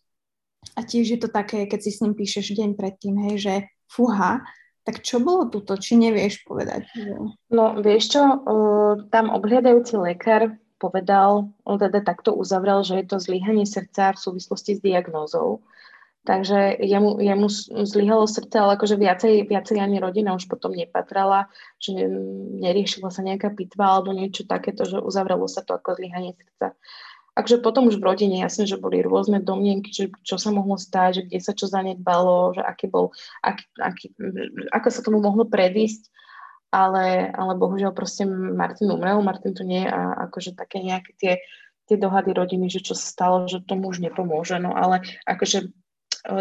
A tiež je to také, keď si s ním píšeš deň predtým, hej, že fúha, tak čo bolo tuto, či nevieš povedať?
No, vieš čo, uh, tam obhľadajúci lekár povedal, on teda takto uzavrel, že je to zlyhanie srdca v súvislosti s diagnózou. Takže jemu, jemu zlyhalo srdce, ale akože viacej, viacej ani rodina už potom nepatrala, že neriešila sa nejaká pitva alebo niečo takéto, že uzavrelo sa to ako zlyhanie srdca. Takže potom už v rodine jasne, že boli rôzne domnienky, že čo sa mohlo stať, že kde sa čo zanedbalo, že aký bol, aký, aký, ako sa tomu mohlo predísť ale, ale bohužiaľ proste Martin umrel, Martin tu nie a akože také nejaké tie, tie dohady rodiny, že čo sa stalo, že tomu už nepomôže, no ale akože e,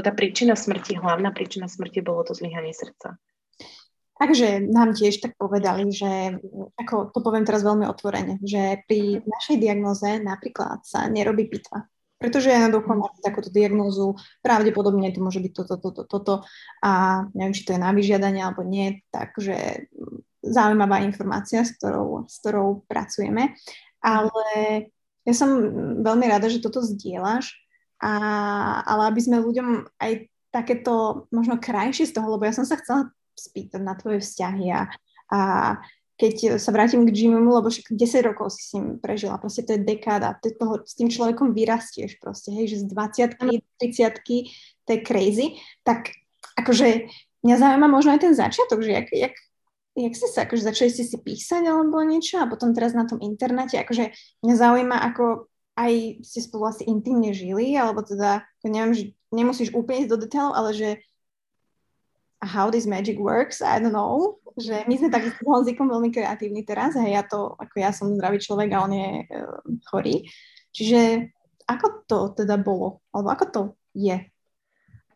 tá príčina smrti, hlavná príčina smrti bolo to zlyhanie srdca.
Takže nám tiež tak povedali, že, ako to poviem teraz veľmi otvorene, že pri našej diagnoze napríklad sa nerobí pitva. Pretože jednoducho máte takúto diagnózu, pravdepodobne to môže byť toto, toto, toto a neviem, či to je na vyžiadanie alebo nie, takže zaujímavá informácia, s ktorou, s ktorou pracujeme. Ale ja som veľmi rada, že toto zdieľaš, a, ale aby sme ľuďom aj takéto možno krajšie z toho, lebo ja som sa chcela spýtať na tvoje vzťahy a, a keď sa vrátim k Jimmymu, lebo však 10 rokov si s ním prežila, proste to je dekáda, ty toho, s tým človekom vyrastieš proste, hej, že z 20 30 to je crazy, tak akože mňa zaujíma možno aj ten začiatok, že jak, jak, jak ste sa, akože začali ste si písať alebo niečo a potom teraz na tom internáte, akože mňa zaujíma, ako aj ste spolu asi intimne žili, alebo teda, neviem, že nemusíš úplne ísť do detailov, ale že how this magic works, I don't know, že my sme takým Honzikom veľmi kreatívni teraz, hej, ja to, ako ja som zdravý človek a on je uh, chorý, čiže ako to teda bolo, alebo ako to je?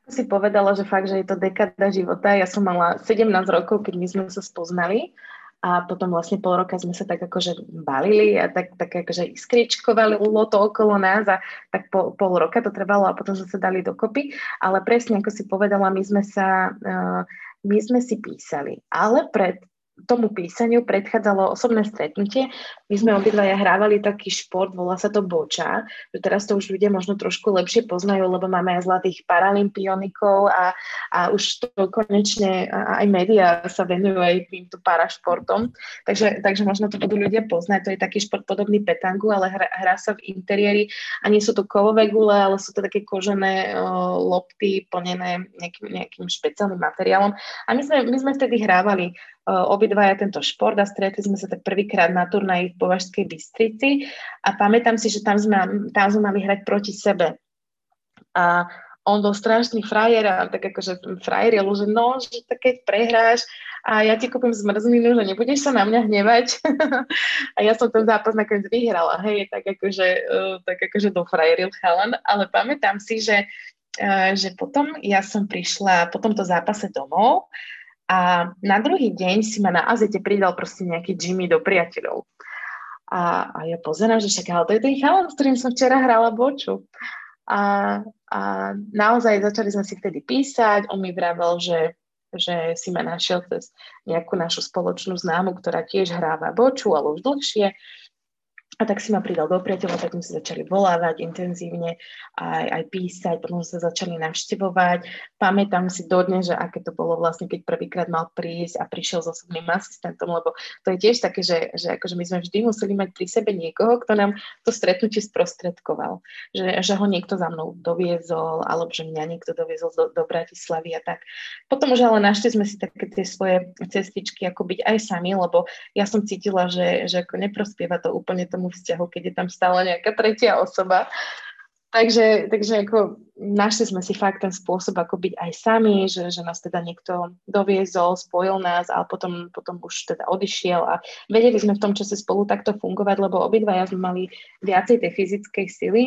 Ako si povedala, že fakt, že je to dekada života, ja som mala 17 rokov, keď my sme sa spoznali a potom vlastne pol roka sme sa tak akože balili a tak, tak akože iskričkovali to okolo nás a tak pol, pol roka to trvalo a potom sme sa dali dokopy, ale presne ako si povedala, my sme sa, uh, my sme si písali, ale pred tomu písaniu predchádzalo osobné stretnutie. My sme obidvaja hrávali taký šport, volá sa to boča, že teraz to už ľudia možno trošku lepšie poznajú, lebo máme aj zlatých paralympionikov a, a už to konečne aj médiá sa venujú aj týmto parašportom. Takže, takže možno to budú ľudia poznať. To je taký šport podobný petangu, ale hrá, hrá sa v interiéri a nie sú to kovové gule, ale sú to také kožené uh, lopty plnené nejakým, nejakým špeciálnym materiálom. A my sme, my sme vtedy hrávali obidvaja tento šport a stretli sme sa tak prvýkrát na turnaji v Považskej Bystrici a pamätám si, že tam sme, tam sme mali hrať proti sebe. A on bol strašný frajer a tak akože frajer že no, že tak keď prehráš a ja ti kúpim zmrzninu, že nebudeš sa na mňa hnevať. a ja som ten zápas nakoniec vyhrala, hej, tak akože, uh, tak akože dofrajeril chalan, ale pamätám si, že, uh, že potom ja som prišla po tomto zápase domov a na druhý deň si ma na azete pridal proste nejaký Jimmy do priateľov. A, a ja pozerám, že však, ale to je ten chalan, s ktorým som včera hrala boču. A, a naozaj začali sme si vtedy písať, on mi vravel, že, že si ma našiel cez nejakú našu spoločnú známu, ktorá tiež hráva boču, ale už dlhšie a tak si ma pridal do priateľa, tak sme sa začali volávať intenzívne, aj, aj písať, potom sa začali navštevovať. Pamätám si dodne, že aké to bolo vlastne, keď prvýkrát mal prísť a prišiel s osobným asistentom, lebo to je tiež také, že, že akože my sme vždy museli mať pri sebe niekoho, kto nám to stretnutie sprostredkoval. Že, že ho niekto za mnou doviezol, alebo že mňa niekto doviezol do, do Bratislavy a tak. Potom už ale našli sme si také tie svoje cestičky, ako byť aj sami, lebo ja som cítila, že, že ako neprospieva to úplne tomu vzťahu, keď je tam stále nejaká tretia osoba. Takže, takže ako našli sme si fakt ten spôsob, ako byť aj sami, že, že nás teda niekto doviezol, spojil nás, ale potom, potom už teda odišiel a vedeli sme v tom čase spolu takto fungovať, lebo obidvaja sme mali viacej tej fyzickej sily.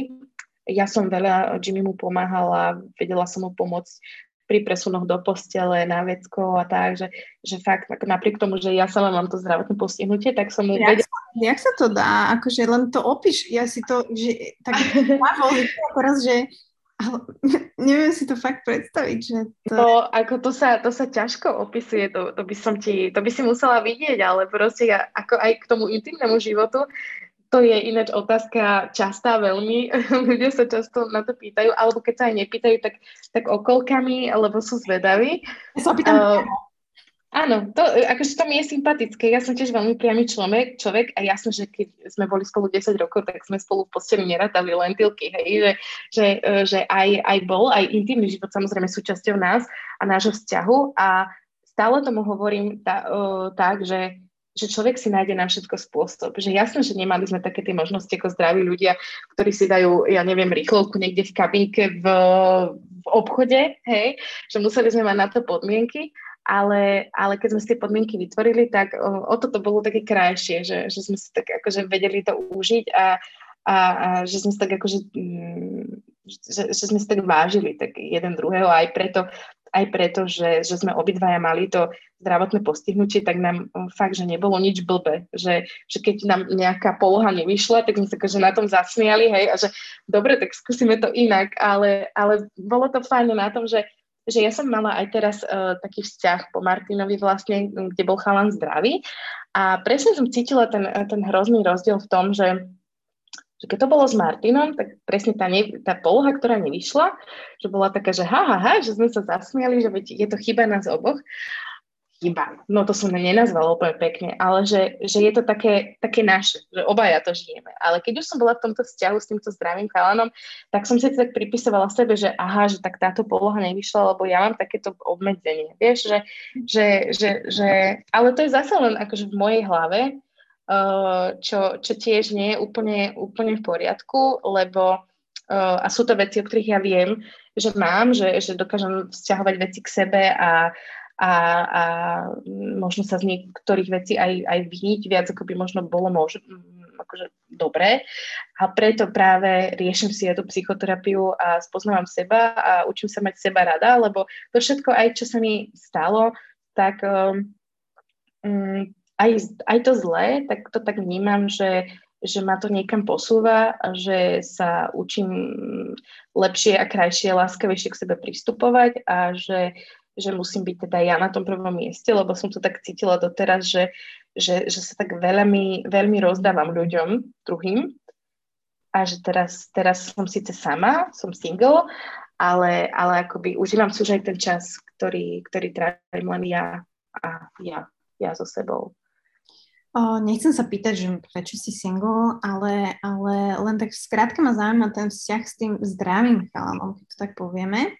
Ja som veľa Jimmy mu pomáhala, vedela som mu pomôcť pri presunoch do postele, na vecko a tak, že, že fakt ako napriek tomu, že ja sama mám to zdravotné postihnutie, tak som mu
jak, vedela... Jak sa to dá? Akože len to opíš, ja si to, že tak teraz, že ale neviem si to fakt predstaviť, že to...
to ako to sa, to sa ťažko opisuje, to, to by som ti, to by si musela vidieť, ale proste ja, ako aj k tomu intimnému životu, to je ináč otázka častá veľmi. Ľudia sa často na to pýtajú, alebo keď sa aj nepýtajú, tak, tak okolkami, alebo sú zvedaví.
Ja sa opýtam, uh,
Áno, to, akože to mi je sympatické. Ja som tiež veľmi priamy človek, človek a jasné, že keď sme boli spolu 10 rokov, tak sme spolu v posteli nerátali lentilky, hej, že, že, e, že aj, aj bol, aj intimný život samozrejme súčasťou nás a nášho vzťahu a stále tomu hovorím tá, uh, tak, že že človek si nájde na všetko spôsob. Že jasné, že nemali sme také tie možnosti ako zdraví ľudia, ktorí si dajú, ja neviem, rýchlovku niekde v kabínke v, v obchode, hej, že museli sme mať na to podmienky, ale, ale keď sme si tie podmienky vytvorili, tak o, o toto bolo také krajšie, že, že sme si tak akože vedeli to užiť a, a, a že sme si tak akože mm, že, že sme si tak vážili tak jeden druhého aj preto, aj preto, že, že sme obidvaja mali to zdravotné postihnutie, tak nám fakt, že nebolo nič blbe. Že, že keď nám nejaká poloha nevyšla, tak sme sa akože na tom zasmiali, hej, a že dobre, tak skúsime to inak, ale, ale bolo to fajn na tom, že, že ja som mala aj teraz uh, taký vzťah po Martinovi vlastne, kde bol chalan zdravý a presne som cítila ten, ten hrozný rozdiel v tom, že že keď to bolo s Martinom, tak presne tá, ne, tá poloha, ktorá nevyšla, že bola taká, že ha, ha, ha, že sme sa zasmiali, že veď je to chyba nás oboch. Chyba. No to som nenazvala úplne pekne, ale že, že je to také, také naše, že obaja to žijeme. Ale keď už som bola v tomto vzťahu s týmto zdravým chalanom, tak som si tak pripisovala sebe, že aha, že tak táto poloha nevyšla, lebo ja mám takéto obmedzenie. Vieš, že, že, že, že ale to je zase len akože v mojej hlave, Eh, čo, čo tiež nie je úplne, úplne v poriadku, lebo uh, a sú to veci, o ktorých ja viem, že mám, že, že dokážem vzťahovať veci k sebe a, a, a možno sa z niektorých vecí aj, aj vyniť viac, ako by možno bolo možno, akože dobré. A preto práve riešim si ja tú psychoterapiu a spoznávam seba a učím sa mať seba rada, lebo to všetko aj, čo sa mi stalo, tak um, aj, aj to zlé, tak to tak vnímam, že, že ma to niekam posúva že sa učím lepšie a krajšie, láskavejšie k sebe pristupovať a že, že musím byť teda ja na tom prvom mieste, lebo som to tak cítila doteraz, že, že, že sa tak veľmi, veľmi rozdávam ľuďom, druhým a že teraz, teraz som síce sama, som single, ale, ale akoby užívam si už aj ten čas, ktorý, ktorý trávim len ja a ja, ja so sebou.
O, nechcem sa pýtať, že prečo si single, ale, ale len tak skrátka ma zaujíma ten vzťah s tým zdravým chalanom, keď to tak povieme.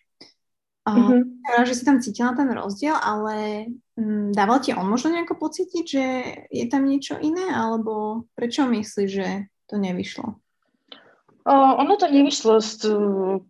O, mm-hmm. že si tam cítila ten rozdiel, ale m, mm, dával ti on možno nejako pocítiť, že je tam niečo iné, alebo prečo myslíš, že to nevyšlo?
Ono to nevyšlo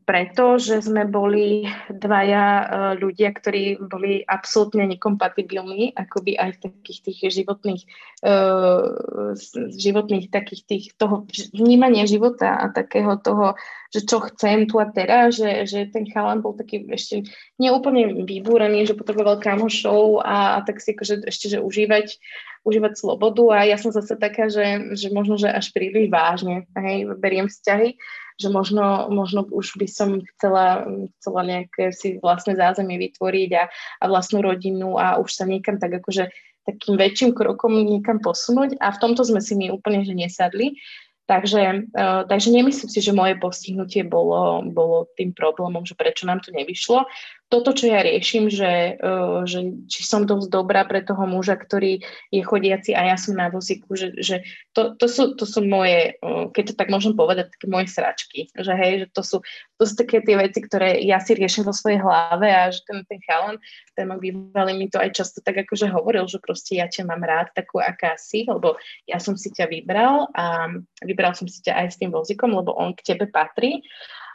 preto, že sme boli dvaja uh, ľudia, ktorí boli absolútne nekompatibilní, akoby aj v takých tých životných, uh, životných takých tých, toho vnímania života a takého toho, že čo chcem tu a teraz, že, že ten chalan bol taký ešte neúplne vybúrený, že potreboval kamošov a, a tak si akože ešte, že užívať užívať slobodu a ja som zase taká, že, že možno, že až príliš vážne, hej, beriem vzťahy, že možno, možno už by som chcela, chcela nejaké si vlastné zázemie vytvoriť a, a vlastnú rodinu a už sa niekam tak akože takým väčším krokom niekam posunúť a v tomto sme si my úplne že nesadli. Takže, uh, takže nemyslím si, že moje postihnutie bolo, bolo tým problémom, že prečo nám to nevyšlo toto, čo ja riešim, že, uh, že či som dosť dobrá pre toho muža, ktorý je chodiaci a ja som na vozíku, že, že to, to, sú, to sú moje, uh, keď to tak môžem povedať, také moje sračky, že hej, že to sú, to sú také tie veci, ktoré ja si riešim vo svojej hlave a že ten, ten chalan, ten môj bývalý mi to aj často tak akože hovoril, že proste ja ťa mám rád takú, aká si, lebo ja som si ťa vybral a vybral som si ťa aj s tým vozíkom, lebo on k tebe patrí,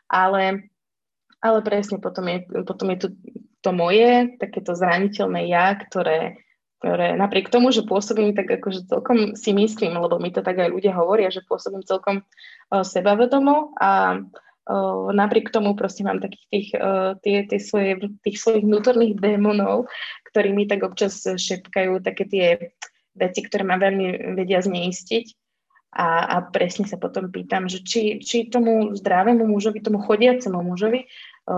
ale ale presne potom je, potom je to, to moje, takéto zraniteľné ja, ktoré, ktoré napriek tomu, že pôsobím tak akože celkom si myslím, lebo mi to tak aj ľudia hovoria, že pôsobím celkom uh, sebavedomo a uh, napriek tomu proste mám takých tých, uh, tie, tie svoje, tých svojich vnútorných démonov, ktorí mi tak občas šepkajú také tie veci, ktoré ma veľmi vedia zneistiť. A, a presne sa potom pýtam, že či, či tomu zdravému mužovi, tomu chodiacemu mužovi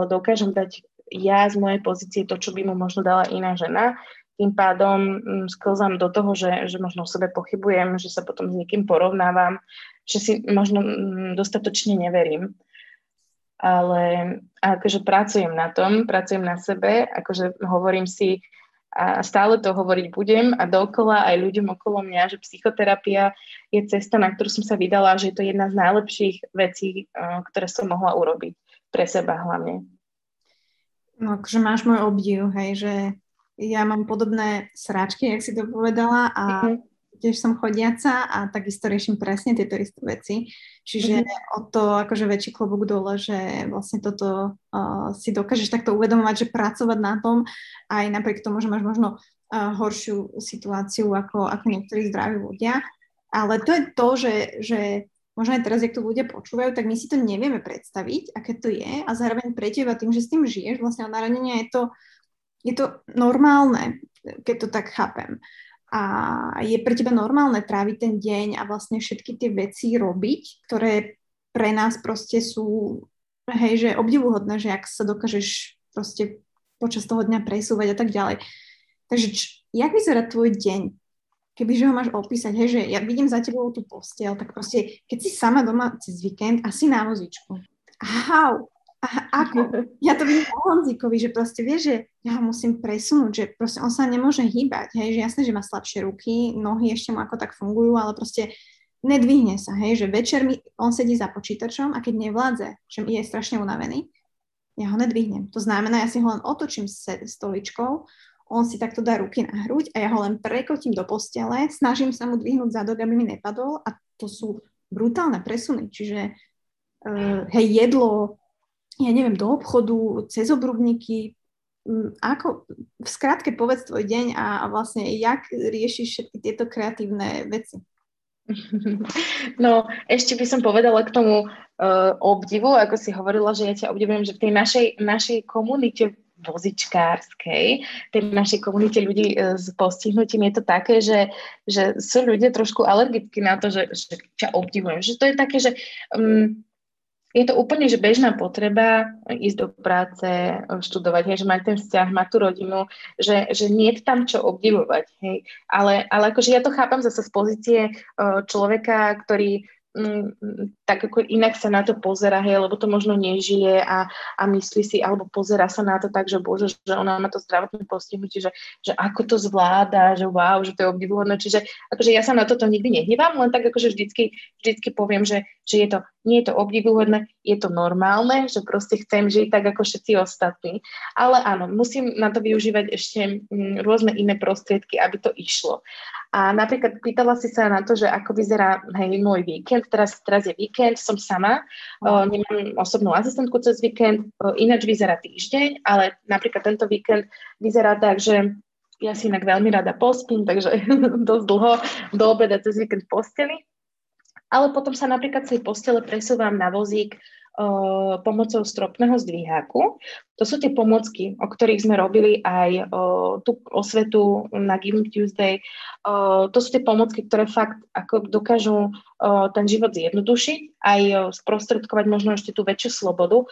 dokážem dať ja z mojej pozície to, čo by mu možno dala iná žena. Tým pádom mm, sklzám do toho, že, že možno o sebe pochybujem, že sa potom s niekým porovnávam, že si možno mm, dostatočne neverím. Ale akože pracujem na tom, pracujem na sebe, akože hovorím si, a stále to hovoriť budem a dokola aj ľuďom okolo mňa, že psychoterapia je cesta, na ktorú som sa vydala, že je to jedna z najlepších vecí, ktoré som mohla urobiť pre seba hlavne.
No, akože máš môj obdiv, hej, že ja mám podobné sráčky, jak si to povedala a mm-hmm. Tiež som chodiaca a takisto riešim presne tieto isté veci. Čiže mm-hmm. o to akože väčší klobúk dole, že vlastne toto uh, si dokážeš takto uvedomovať, že pracovať na tom aj napriek tomu, že máš možno uh, horšiu situáciu ako, ako niektorí zdraví ľudia. Ale to je to, že, že možno aj teraz, ak to ľudia počúvajú, tak my si to nevieme predstaviť, aké to je a zároveň pre teba tým, že s tým žiješ, vlastne od narodenia je to, je to normálne, keď to tak chápem. A je pre teba normálne tráviť ten deň a vlastne všetky tie veci robiť, ktoré pre nás proste sú, hej, že obdivuhodné, že ak sa dokážeš proste počas toho dňa presúvať a tak ďalej. Takže č- jak vyzerá tvoj deň? kebyže ho máš opísať, hej, že ja vidím za tebou tú postiel, tak proste, keď si sama doma cez víkend a si na vozičku. How? A ako? Ja to vidím o Honzíkovi, že proste vie, že ja ho musím presunúť, že proste on sa nemôže hýbať, hej, že jasné, že má slabšie ruky, nohy ešte mu ako tak fungujú, ale proste nedvihne sa, hej, že večer mi, on sedí za počítačom a keď nevládze, že je strašne unavený, ja ho nedvihnem. To znamená, ja si ho len otočím s stoličkou, on si takto dá ruky na hruď a ja ho len prekotím do postele, snažím sa mu dvihnúť zadok, aby mi nepadol a to sú brutálne presuny. Čiže uh, hej, jedlo, ja neviem, do obchodu, cez obrubníky, ako, v skratke povedz tvoj deň a, a vlastne jak riešiš všetky tieto kreatívne veci.
No, ešte by som povedala k tomu uh, obdivu, ako si hovorila, že ja ťa obdivujem, že v tej našej, našej komunite vozičkárskej, tej našej komunite ľudí e, s postihnutím je to také, že, že sú ľudia trošku alergickí na to, že, že ťa obdivujem. Že to je také, že um, je to úplne že bežná potreba ísť do práce, študovať, hej, že mať ten vzťah, mať tú rodinu, že, že nie je tam čo obdivovať. Hej. Ale, ale akože ja to chápam zase z pozície e, človeka, ktorý tak ako inak sa na to pozera, hej, lebo to možno nežije a, a myslí si, alebo pozera sa na to tak, že bože, že ona má to zdravotné postihnutie, že, že ako to zvláda, že wow, že to je obdivuhodné. Čiže akože ja sa na toto nikdy nehývam, len tak akože vždycky, vždycky poviem, že, že je to, nie je to obdivuhodné, je to normálne, že proste chcem žiť tak ako všetci ostatní. Ale áno, musím na to využívať ešte mm, rôzne iné prostriedky, aby to išlo. A napríklad pýtala si sa na to, že ako vyzerá hej, môj víkend. Teraz, teraz je víkend, som sama, uh, nemám osobnú asistentku cez víkend, uh, ináč vyzerá týždeň, ale napríklad tento víkend vyzerá tak, že ja si inak veľmi rada pospím, takže dosť dlho do obeda cez víkend posteli. Ale potom sa napríklad z tej postele presúvam na vozík pomocou stropného zdvíhaku. To sú tie pomocky, o ktorých sme robili aj tú osvetu na Giving Tuesday. To sú tie pomocky, ktoré fakt ako dokážu ten život zjednodušiť, aj sprostredkovať možno ešte tú väčšiu slobodu,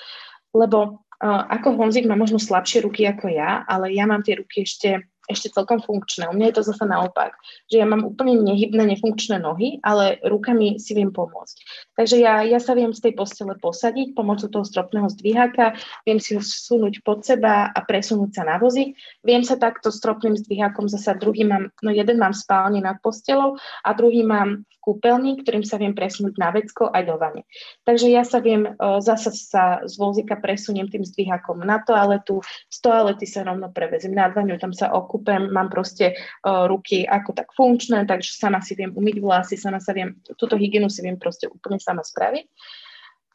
lebo ako Honzik má možno slabšie ruky ako ja, ale ja mám tie ruky ešte ešte celkom funkčné. U mňa je to zase naopak, že ja mám úplne nehybné, nefunkčné nohy, ale rukami si viem pomôcť. Takže ja, ja sa viem z tej postele posadiť pomocou toho stropného zdvíhaka, viem si ho sunúť pod seba a presunúť sa na vozy. Viem sa takto stropným zdvíhakom zasa druhý mám, no jeden mám spálne nad postelou a druhý mám v kúpeľni, ktorým sa viem presunúť na vecko aj do vane. Takže ja sa viem, zasa sa z vozíka presuniem tým zdvíhakom na toaletu, z toalety sa rovno prevezím na dvaňu, tam sa okú kúpem, mám proste uh, ruky ako tak funkčné, takže sama si viem umyť vlasy, sama sa viem, túto hygienu si viem proste úplne sama spraviť.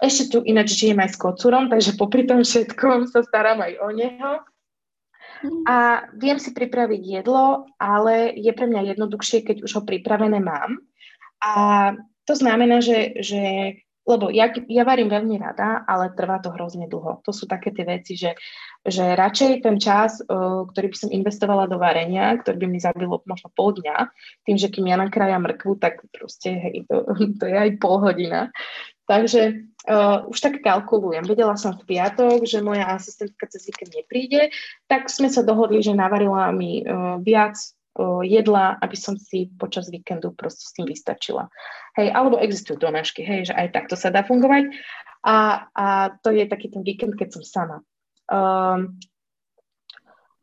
Ešte tu ináč žijem aj s kocúrom, takže popri tom všetkom sa starám aj o neho. Mhm. A viem si pripraviť jedlo, ale je pre mňa jednoduchšie, keď už ho pripravené mám. A to znamená, že, že lebo ja, ja varím veľmi rada, ale trvá to hrozne dlho. To sú také tie veci, že, že radšej ten čas, uh, ktorý by som investovala do varenia, ktorý by mi zabilo možno pol dňa, tým, že kým ja nakrájam mrkvu, tak proste hej, to, to je aj pol hodina. Takže uh, už tak kalkulujem. Vedela som v piatok, že moja asistentka cez víkend nepríde, tak sme sa dohodli, že navarila mi uh, viac jedla, aby som si počas víkendu proste s tým vystačila. Hej, alebo existujú donášky, hej, že aj takto sa dá fungovať. A, a to je taký ten víkend, keď som sama. Um,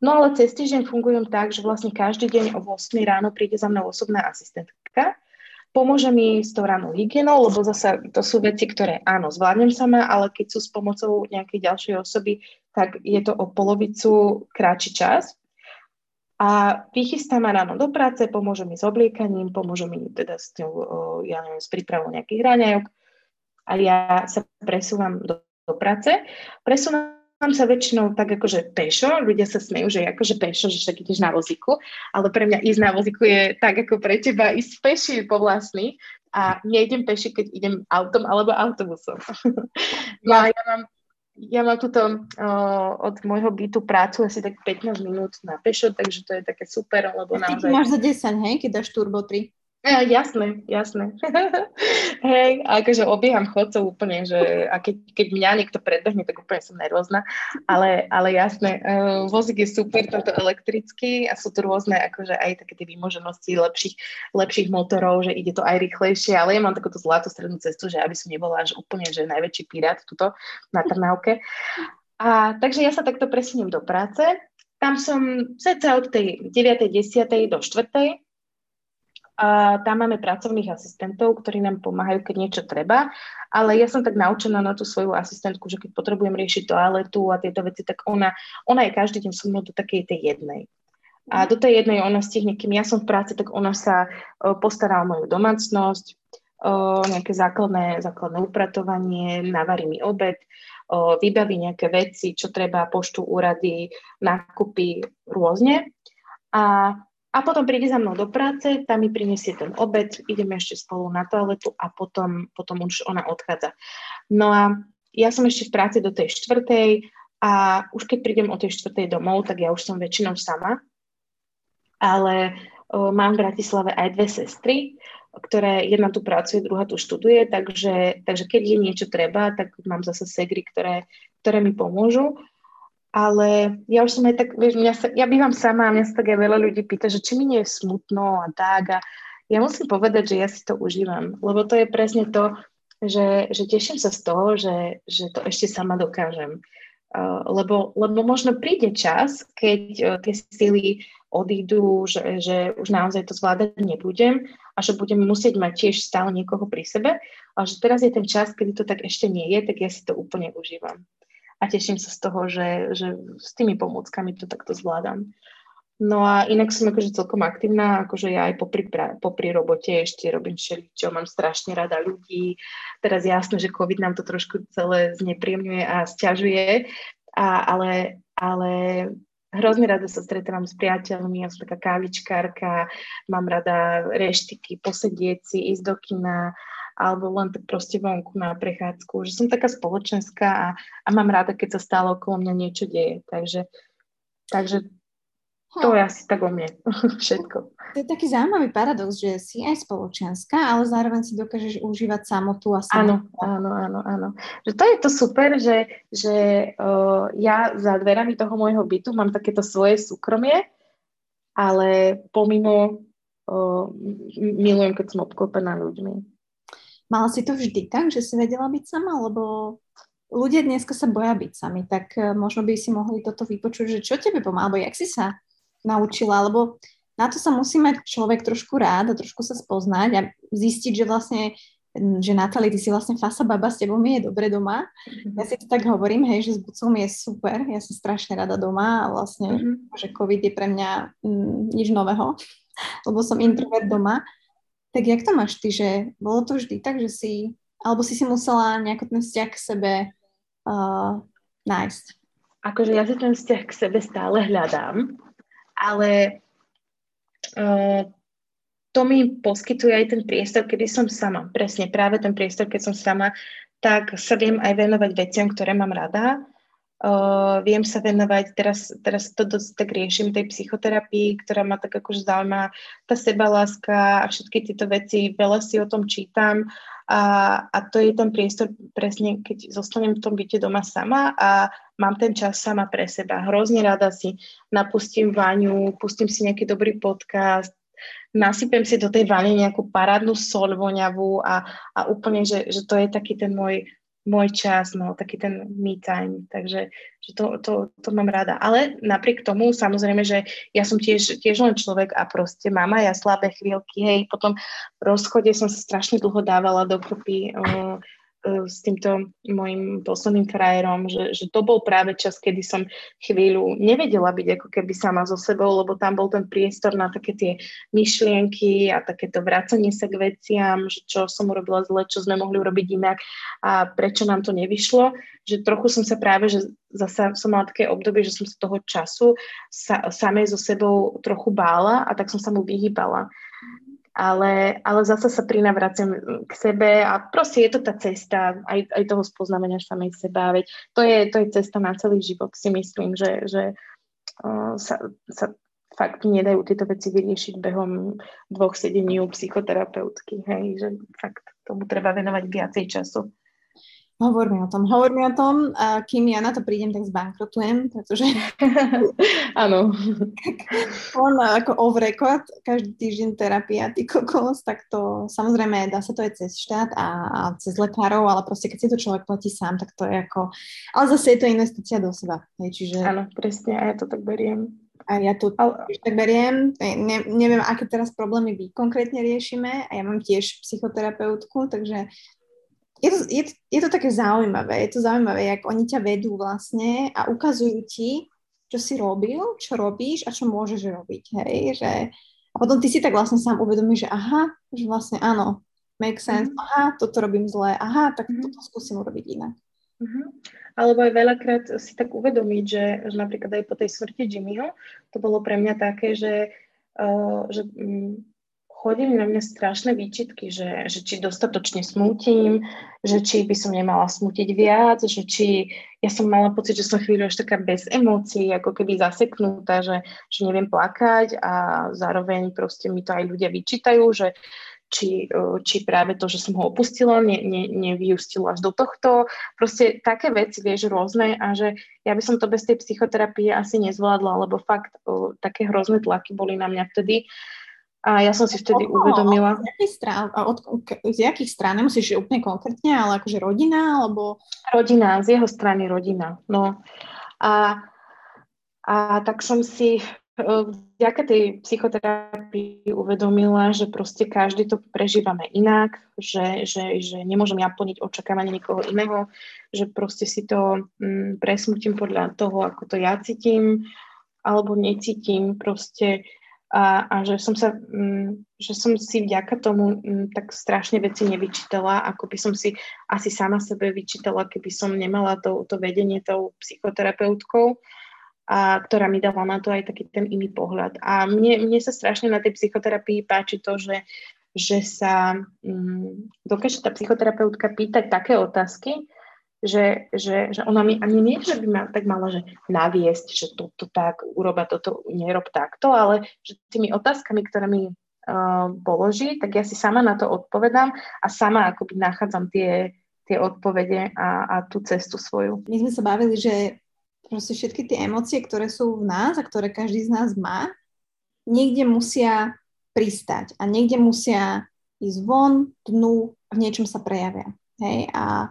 no ale cez týždeň fungujem tak, že vlastne každý deň o 8 ráno príde za mnou osobná asistentka, pomôže mi s tou ranou hygienou, lebo zase to sú veci, ktoré áno, zvládnem sama, ale keď sú s pomocou nejakej ďalšej osoby, tak je to o polovicu kratší čas. A vychystá ma ráno do práce, pomôže mi s obliekaním, pomôže mi teda s, ňou, ja neviem, s prípravou nejakých raňajok a ja sa presúvam do, do práce. Presúvam sa väčšinou tak akože pešo, ľudia sa smejú, že akože pešo, že však ideš na vozíku, ale pre mňa ísť na vozíku je tak ako pre teba ísť peši po vlastný a nejdem peši, keď idem autom alebo autobusom. no a ja mám ja mám tuto uh, od môjho bytu prácu asi tak 15 minút na pešo, takže to je také super, lebo naozaj...
Ty máš za 10, hej, keď dáš turbo 3.
Ja, jasné, jasné. Hej, akože obieham chodcov úplne, že a keď, keď mňa niekto predbehne, tak úplne som nervózna, ale, ale jasné, uh, vozík je super, tento elektrický a sú tu rôzne akože aj také tie výmoženosti lepších, lepších motorov, že ide to aj rýchlejšie, ale ja mám takúto zlatú strednú cestu, že aby som nebola až úplne, že najväčší pirát tuto na Trnávke. A takže ja sa takto presuniem do práce. Tam som ceca od tej 9. 10. do 4 a tam máme pracovných asistentov, ktorí nám pomáhajú, keď niečo treba, ale ja som tak naučená na tú svoju asistentku, že keď potrebujem riešiť toaletu a tieto veci, tak ona, ona je každý deň so mnou do takej tej jednej. A do tej jednej ona stihne, kým ja som v práci, tak ona sa uh, postará o moju domácnosť, uh, nejaké základné, základné upratovanie, navarí mi obed, uh, vybaví nejaké veci, čo treba, poštu úrady, nákupy rôzne. A a potom príde za mnou do práce, tam mi prinesie ten obed, ideme ešte spolu na toaletu a potom, potom už ona odchádza. No a ja som ešte v práci do tej štvrtej a už keď prídem o tej štvrtej domov, tak ja už som väčšinou sama. Ale o, mám v Bratislave aj dve sestry, ktoré jedna tu pracuje, druhá tu študuje, takže, takže keď je niečo treba, tak mám zase segry, ktoré, ktoré mi pomôžu ale ja už som aj tak, vieš, mňa sa, ja bývam sama a mňa sa tak aj veľa ľudí pýta, že či mi nie je smutno a tak a ja musím povedať, že ja si to užívam, lebo to je presne to, že, že teším sa z toho, že, že to ešte sama dokážem. Lebo, lebo možno príde čas, keď uh, tie síly odídu, že, že už naozaj to zvládať nebudem a že budem musieť mať tiež stále niekoho pri sebe a že teraz je ten čas, kedy to tak ešte nie je, tak ja si to úplne užívam a teším sa z toho, že, že s tými pomôckami to takto zvládam. No a inak som akože celkom aktívna, akože ja aj popri, popri robote ešte robím všeličo, mám strašne rada ľudí. Teraz jasné, že COVID nám to trošku celé znepríjemňuje a stiažuje, a, ale, ale hrozne rada sa stretávam s priateľmi, ja som taká kávičkárka, mám rada reštiky, posedieť si, ísť do kina, alebo len tak proste vonku na prechádzku, že som taká spoločenská a, a mám rada, keď sa stále okolo mňa niečo deje, takže, takže to je asi tak o mne všetko.
To je taký zaujímavý paradox, že si aj spoločenská, ale zároveň si dokážeš užívať samotu a
samotu. Áno, áno, áno, áno. Že to je to super, že, že uh, ja za dverami toho môjho bytu mám takéto svoje súkromie, ale pomimo uh, milujem, keď som obklopená ľuďmi.
Mala si to vždy tak, že si vedela byť sama, lebo ľudia dneska sa boja byť sami, tak možno by si mohli toto vypočuť, že čo tebe pomáha, alebo jak si sa naučila, lebo na to sa musí mať človek trošku rád a trošku sa spoznať a zistiť, že vlastne že Natali, ty si vlastne fasa baba, s tebou mi je dobre doma. Mm-hmm. Ja si to tak hovorím, hej, že s bucou mi je super, ja som strašne rada doma a vlastne, mm-hmm. že COVID je pre mňa mm, nič nového, lebo som introvert doma. Tak jak to máš ty, že bolo to vždy tak, že si, alebo si si musela nejako ten vzťah k sebe uh, nájsť?
Akože ja si ten vzťah k sebe stále hľadám, ale uh, to mi poskytuje aj ten priestor, kedy som sama. Presne, práve ten priestor, keď som sama, tak sa viem aj venovať veciam, ktoré mám rada. Uh, viem sa venovať, teraz, teraz to dosť tak riešim, tej psychoterapii, ktorá ma tak akože zaujíma, tá sebaláska a všetky tieto veci, veľa si o tom čítam a, a to je ten priestor presne, keď zostanem v tom byte doma sama a mám ten čas sama pre seba. Hrozne rada si napustím vaňu, pustím si nejaký dobrý podcast, nasypem si do tej vane nejakú parádnu sol voňavú a, a úplne, že, že to je taký ten môj, môj čas, no, taký ten me time, takže že to, to, to mám rada. Ale napriek tomu, samozrejme, že ja som tiež, tiež len človek a proste mám ja slabé chvíľky, hej, potom v rozchode som sa strašne dlho dávala dokopy uh, s týmto môjim posledným frajerom, že, že to bol práve čas, kedy som chvíľu nevedela byť ako keby sama so sebou, lebo tam bol ten priestor na také tie myšlienky a takéto vracanie sa k veciam, že čo som urobila zle, čo sme mohli urobiť inak a prečo nám to nevyšlo, že trochu som sa práve, že zasa som mala také obdobie, že som sa toho času sa, samej so sebou trochu bála a tak som sa mu vyhýbala ale, ale zase sa prinavraciam k sebe a proste je to tá cesta aj, aj toho spoznávania samej seba. Veď to je, to je cesta na celý život, si myslím, že, že uh, sa, sa fakt nedajú tieto veci vyriešiť behom dvoch sedení u psychoterapeutky, hej, že fakt tomu treba venovať viacej času.
Hovor mi o tom, hovor mi o tom, a kým ja na to prídem, tak zbankrotujem, pretože
áno.
on ako off record, každý týždeň terapia, ty kokos, tak to samozrejme dá sa to aj cez štát a, a cez lekárov, ale proste keď si to človek platí sám, tak to je ako, ale zase je to investícia do seba. Hej, čiže...
Áno, presne, a ja to tak beriem.
A ja to ale... tak beriem, ne, neviem, aké teraz problémy vy konkrétne riešime a ja mám tiež psychoterapeutku, takže je to, je, je to také zaujímavé, je to zaujímavé, jak oni ťa vedú vlastne a ukazujú ti, čo si robil, čo robíš a čo môžeš robiť, hej, že a potom ty si tak vlastne sám uvedomíš, že aha, že vlastne áno, make sense, mm-hmm. aha, toto robím zle, aha, tak mm-hmm. toto skúsim urobiť inak.
Mm-hmm. Alebo aj veľakrát si tak uvedomiť, že, že napríklad aj po tej smrti Jimmyho, to bolo pre mňa také, že, uh, že um, chodili na mňa strašné výčitky, že, že či dostatočne smutím, že či by som nemala smutiť viac, že či ja som mala pocit, že som chvíľu až taká bez emócií, ako keby zaseknutá, že, že neviem plakať a zároveň proste mi to aj ľudia vyčítajú, že či, či práve to, že som ho opustila, ne, ne, nevyústilo až do tohto. Proste také veci, vieš, rôzne a že ja by som to bez tej psychoterapie asi nezvládla, lebo fakt o, také hrozné tlaky boli na mňa vtedy. A ja som si vtedy oh, uvedomila...
Z jakých strán, od, z jakých strán? Nemusíš úplne konkrétne, ale akože rodina, alebo...
Rodina, z jeho strany rodina, no. A, a tak som si vďaka tej psychoterapii uvedomila, že proste každý to prežívame inak, že, že, že nemôžem ja plniť očakávanie niekoho iného, že proste si to mm, presmutím podľa toho, ako to ja cítim, alebo necítim, proste a, a že, som sa, um, že som si vďaka tomu um, tak strašne veci nevyčítala, ako by som si asi sama sebe vyčítala, keby som nemala to, to vedenie tou psychoterapeutkou, a, ktorá mi dala na to aj taký ten iný pohľad. A mne, mne sa strašne na tej psychoterapii páči to, že že sa um, dokáže tá psychoterapeutka pýtať také otázky, že, že, že ona mi ani nie, že by ma tak mala, že naviesť, že toto tak, uroba toto, nerob takto, ale že tými otázkami, ktoré mi uh, položí, tak ja si sama na to odpovedám a sama akoby nachádzam tie, tie odpovede a, a tú cestu svoju.
My sme sa bavili, že proste všetky tie emócie, ktoré sú v nás a ktoré každý z nás má, niekde musia pristať a niekde musia ísť von, dnu, v niečom sa prejavia. Hej? A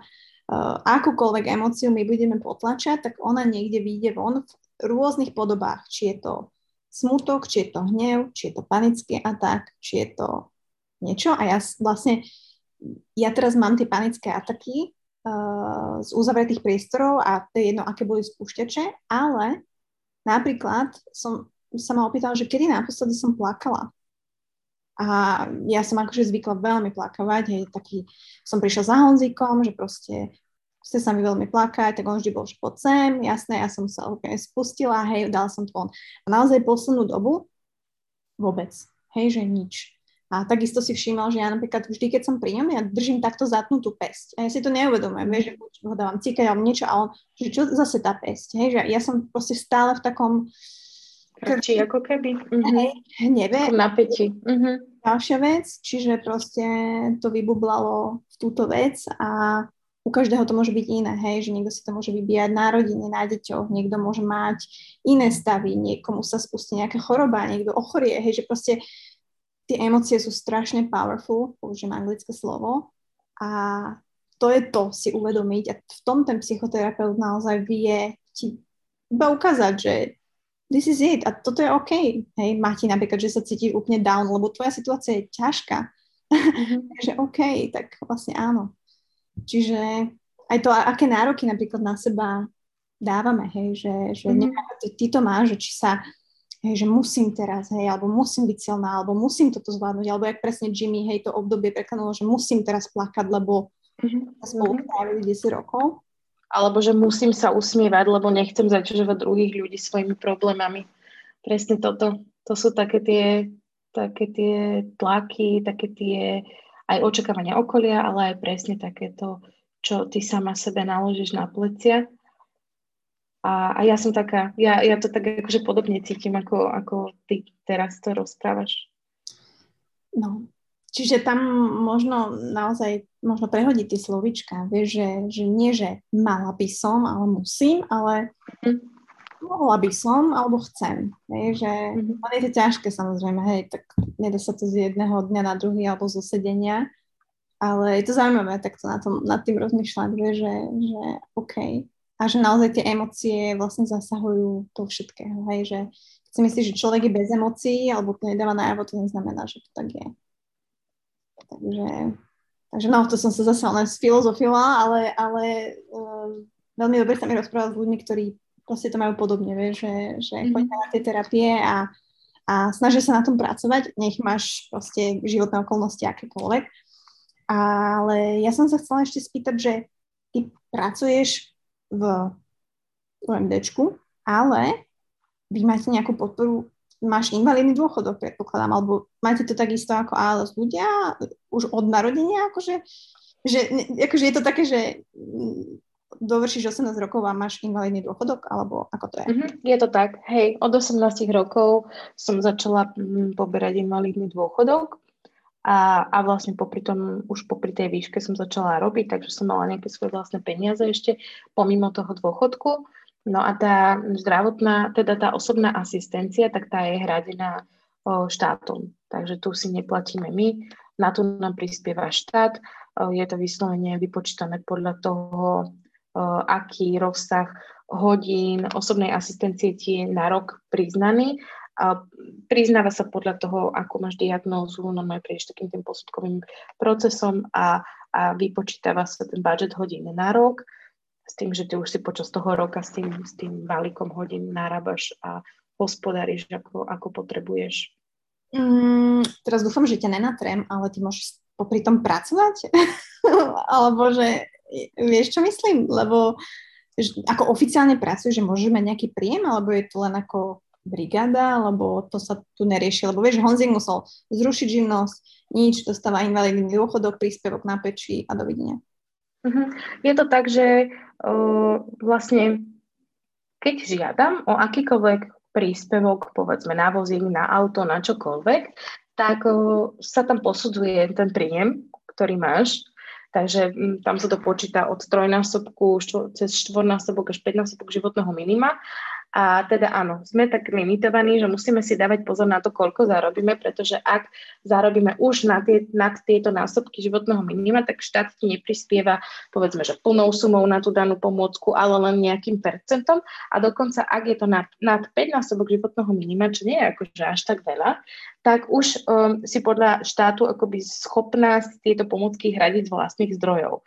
akúkoľvek emóciu my budeme potlačať, tak ona niekde vyjde von v rôznych podobách. Či je to smutok, či je to hnev, či je to panický atak, či je to niečo. A ja vlastne, ja teraz mám tie panické ataky uh, z uzavretých priestorov a to je jedno, aké boli spúšťače, ale napríklad som sa ma opýtala, že kedy naposledy som plakala. A ja som akože zvykla veľmi plakávať, hej, taký, som prišla za Honzíkom, že proste chce sa mi veľmi plakať, tak on vždy bol, že poď sem, jasné, ja som sa úplne spustila, hej, dala som to on. A naozaj poslednú dobu vôbec, hej, že nič. A takisto si všímal, že ja napríklad vždy, keď som pri ňom, ja držím takto zatnutú pesť. A ja si to neuvedomujem, vieš, že ho dávam cíkať alebo niečo, a že čo zase tá pesť, hej, že ja som proste stále v takom...
Či ako keby.
Hej, hneve.
Napätí. Uh-huh.
Ďalšia vec, čiže proste to vybublalo v túto vec a u každého to môže byť iné, hej, že niekto si to môže vybíjať na rodine, na deťoch, niekto môže mať iné stavy, niekomu sa spustí nejaká choroba, niekto ochorie, hej, že proste tie emócie sú strašne powerful, použijem anglické slovo a to je to si uvedomiť a v tom ten psychoterapeut naozaj vie ti iba ukázať, že this is it a toto je OK. Hej, máte napríklad, že sa cítiš úplne down, lebo tvoja situácia je ťažká. Mm-hmm. Takže OK, tak vlastne áno. Čiže aj to, aké nároky napríklad na seba dávame, hej, že, že mm-hmm. neviem, ty, ty to máš, že či sa, hej, že musím teraz, hej, alebo musím byť silná, alebo musím toto zvládnuť, alebo jak presne Jimmy, hej, to obdobie preklenulo, že musím teraz plakať, lebo mm-hmm. spolu trávili 10 rokov.
Alebo že musím sa usmievať, lebo nechcem zaťažovať druhých ľudí svojimi problémami. Presne toto. To sú také tie, také tie tlaky, také tie aj očakávania okolia, ale aj presne takéto, čo ty sama sebe naložíš na plecia. A, a ja som taká, ja, ja to tak akože podobne cítim, ako, ako ty teraz to rozprávaš.
No, čiže tam možno naozaj možno prehodiť tie slovička, vieš, že, že nie, že mala by som, ale musím, ale mm mohla by som, alebo chcem. Hej, že mm-hmm. je to ťažké samozrejme, hej, tak nedá sa to z jedného dňa na druhý alebo zo sedenia, ale je to zaujímavé takto na tom, nad tým rozmýšľať, vie, že, že OK. A že naozaj tie emócie vlastne zasahujú to všetkého, hej, že si myslíš, že človek je bez emócií alebo to nedáva najavo, to neznamená, že to tak je. Takže, takže no, to som sa zase len sfilozofila, ale, ale uh, veľmi dobre sa mi rozprávať s ľuďmi, ktorí proste to majú podobne, vieš, že, že mm-hmm. chodia na tie terapie a, a snažia sa na tom pracovať, nech máš proste životné okolnosti akékoľvek. Ale ja som sa chcela ešte spýtať, že ty pracuješ v OMDčku, ale vy máte nejakú podporu, máš invalidný dôchodok, predpokladám, alebo máte to takisto ako ALS ľudia už od narodenia, akože, že, akože je to také, že dovršíš 18 rokov a máš invalidný dôchodok, alebo ako to je?
Mm-hmm, je to tak, hej, od 18 rokov som začala mm, poberať invalidný dôchodok a, a vlastne popri tom, už popri tej výške som začala robiť, takže som mala nejaké svoje vlastné peniaze ešte pomimo toho dôchodku. No a tá zdravotná, teda tá osobná asistencia, tak tá je hradená o, štátom. Takže tu si neplatíme my, na to nám prispieva štát. O, je to vyslovene vypočítané podľa toho, aký rozsah hodín osobnej asistencie ti je na rok priznaný. A priznáva sa podľa toho, ako máš diagnózu, no aj prejdeš takým tým posudkovým procesom a, a vypočítava sa ten budget hodín na rok s tým, že ty už si počas toho roka s tým, s tým balíkom hodín narábaš a hospodáriš, ako, ako potrebuješ.
Mm, teraz dúfam, že ťa nenatrem, ale ty môžeš popri tom pracovať? Alebo že Vieš, čo myslím? Lebo ako oficiálne pracuješ, že môžeš mať nejaký príjem, alebo je to len ako brigáda, alebo to sa tu nerieši? Lebo vieš, Honzik musel zrušiť živnosť, nič, dostáva invalidný dôchodok, príspevok na peči a dovidenia.
Uh-huh. Je to tak, že vlastne keď žiadam o akýkoľvek príspevok, povedzme na vozík, na auto, na čokoľvek, tak sa tam posudzuje ten príjem, ktorý máš. Takže mm, tam sa to počíta od trojnásobku cez štvornásobok až päťnásobok životného minima a teda áno, sme tak limitovaní, že musíme si dávať pozor na to, koľko zarobíme, pretože ak zarobíme už na tie, nad tieto násobky životného minima, tak štát ti neprispieva povedzme, že plnou sumou na tú danú pomôcku, ale len nejakým percentom a dokonca ak je to nad, nad 5 násobok životného minima, čo nie je akože až tak veľa, tak už um, si podľa štátu akoby schopná tieto pomôcky hradiť z vlastných zdrojov.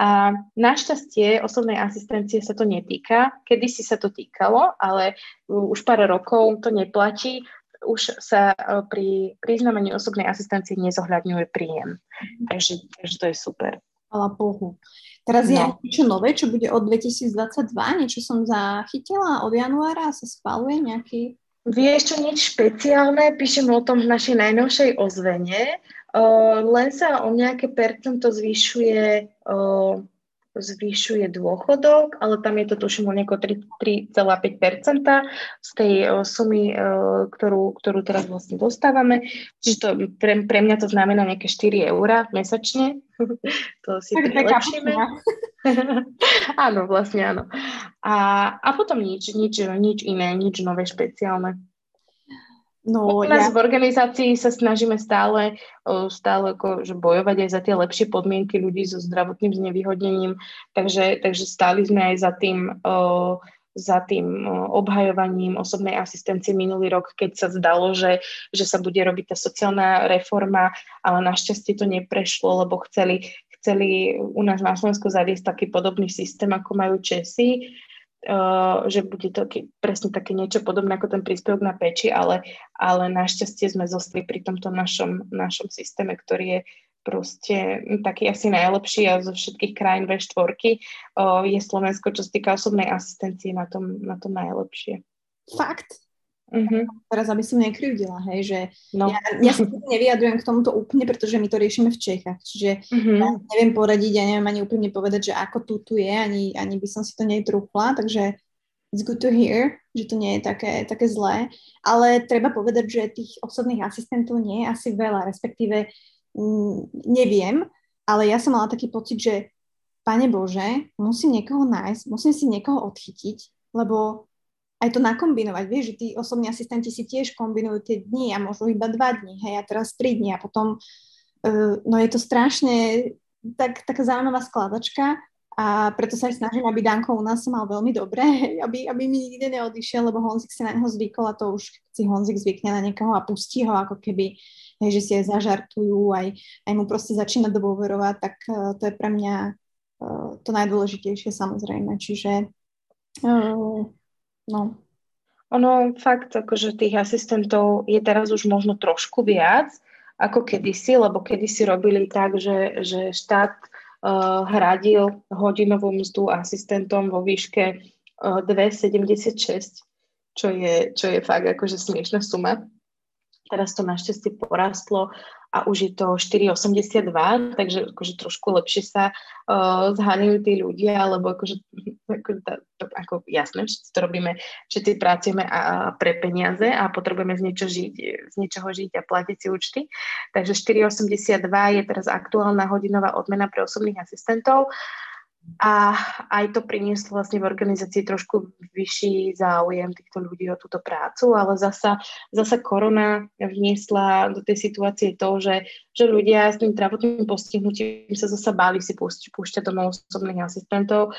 A našťastie osobnej asistencie sa to netýka. Kedy si sa to týkalo, ale už pár rokov to neplatí. Už sa e, pri priznamení osobnej asistencie nezohľadňuje príjem. Takže, takže to je super.
Hvala Bohu. Teraz no. je niečo nové, čo bude od 2022, niečo som zachytila od januára, sa spaluje nejaký...
Vieš čo, nič špeciálne, píšem o tom v našej najnovšej ozvene len sa o nejaké percento zvyšuje, zvyšuje dôchodok, ale tam je to tuším o nieko 3,5% z tej sumy, ktorú, ktorú teraz vlastne dostávame. Čiže to, pre, pre mňa to znamená nejaké 4 eurá mesačne. to si prilepšíme. áno, vlastne áno. A, a potom nič, nič, nič iné, nič nové špeciálne. No, U nás ja... v organizácii sa snažíme stále, stále ako, že bojovať aj za tie lepšie podmienky ľudí so zdravotným znevýhodnením, takže, takže stáli sme aj za tým, za tým obhajovaním osobnej asistencie minulý rok, keď sa zdalo, že, že sa bude robiť tá sociálna reforma, ale našťastie to neprešlo, lebo chceli, chceli u nás na Slovensku zaviesť taký podobný systém, ako majú Česi, Uh, že bude to ke, presne také niečo podobné ako ten príspevok na peči, ale, ale našťastie sme zostali pri tomto našom, našom systéme, ktorý je proste taký asi najlepší a zo všetkých krajín V4 uh, je Slovensko, čo sa týka osobnej asistencie, na tom, na tom najlepšie.
Fakt? Uh-huh. Teraz, aby som nekryvdila, hej, že no. ja, ja sa nevyjadrujem k tomuto úplne, pretože my to riešime v Čechách, čiže uh-huh. ja neviem poradiť, ja neviem ani úplne povedať, že ako tu tu je, ani, ani by som si to netrúfla, takže it's good to hear, že to nie je také, také zlé, ale treba povedať, že tých osobných asistentov nie je asi veľa, respektíve m, neviem, ale ja som mala taký pocit, že Pane Bože, musím niekoho nájsť, musím si niekoho odchytiť, lebo aj to nakombinovať. Vieš, že tí osobní asistenti si tiež kombinujú tie dni a možno iba dva dní, hej, a teraz tri dni a potom, uh, no je to strašne tak, taká zaujímavá skladačka a preto sa aj snažím, aby Danko u nás mal veľmi dobre, aby, aby mi nikde neodišiel, lebo Honzik si na neho zvykol a to už si Honzik zvykne na niekoho a pustí ho ako keby, hej, že si aj zažartujú, aj, aj mu proste začína dôverovať, tak uh, to je pre mňa uh, to najdôležitejšie samozrejme. Čiže uh, No.
Ono fakt, akože tých asistentov je teraz už možno trošku viac ako kedysi, lebo kedysi robili tak, že, že štát uh, hradil hodinovú mzdu asistentom vo výške uh, 2,76, čo je, čo je fakt akože smiešná suma. Teraz to našťastie porastlo a už je to 4,82, takže akože trošku lepšie sa uh, zháňajú tí ľudia, lebo akože ako, to, ako jasné, všetci to robíme, všetci pracujeme a, a pre peniaze a potrebujeme z, niečo žiť, z niečoho žiť a platiť si účty. Takže 4,82 je teraz aktuálna hodinová odmena pre osobných asistentov. Uh, a aj to prinieslo vlastne v organizácii trošku vyšší záujem týchto ľudí o túto prácu, ale zasa, zasa korona vniesla do tej situácie to, že, že ľudia s tým zdravotným postihnutím sa zasa báli si púšť, púšťať domov osobných asistentov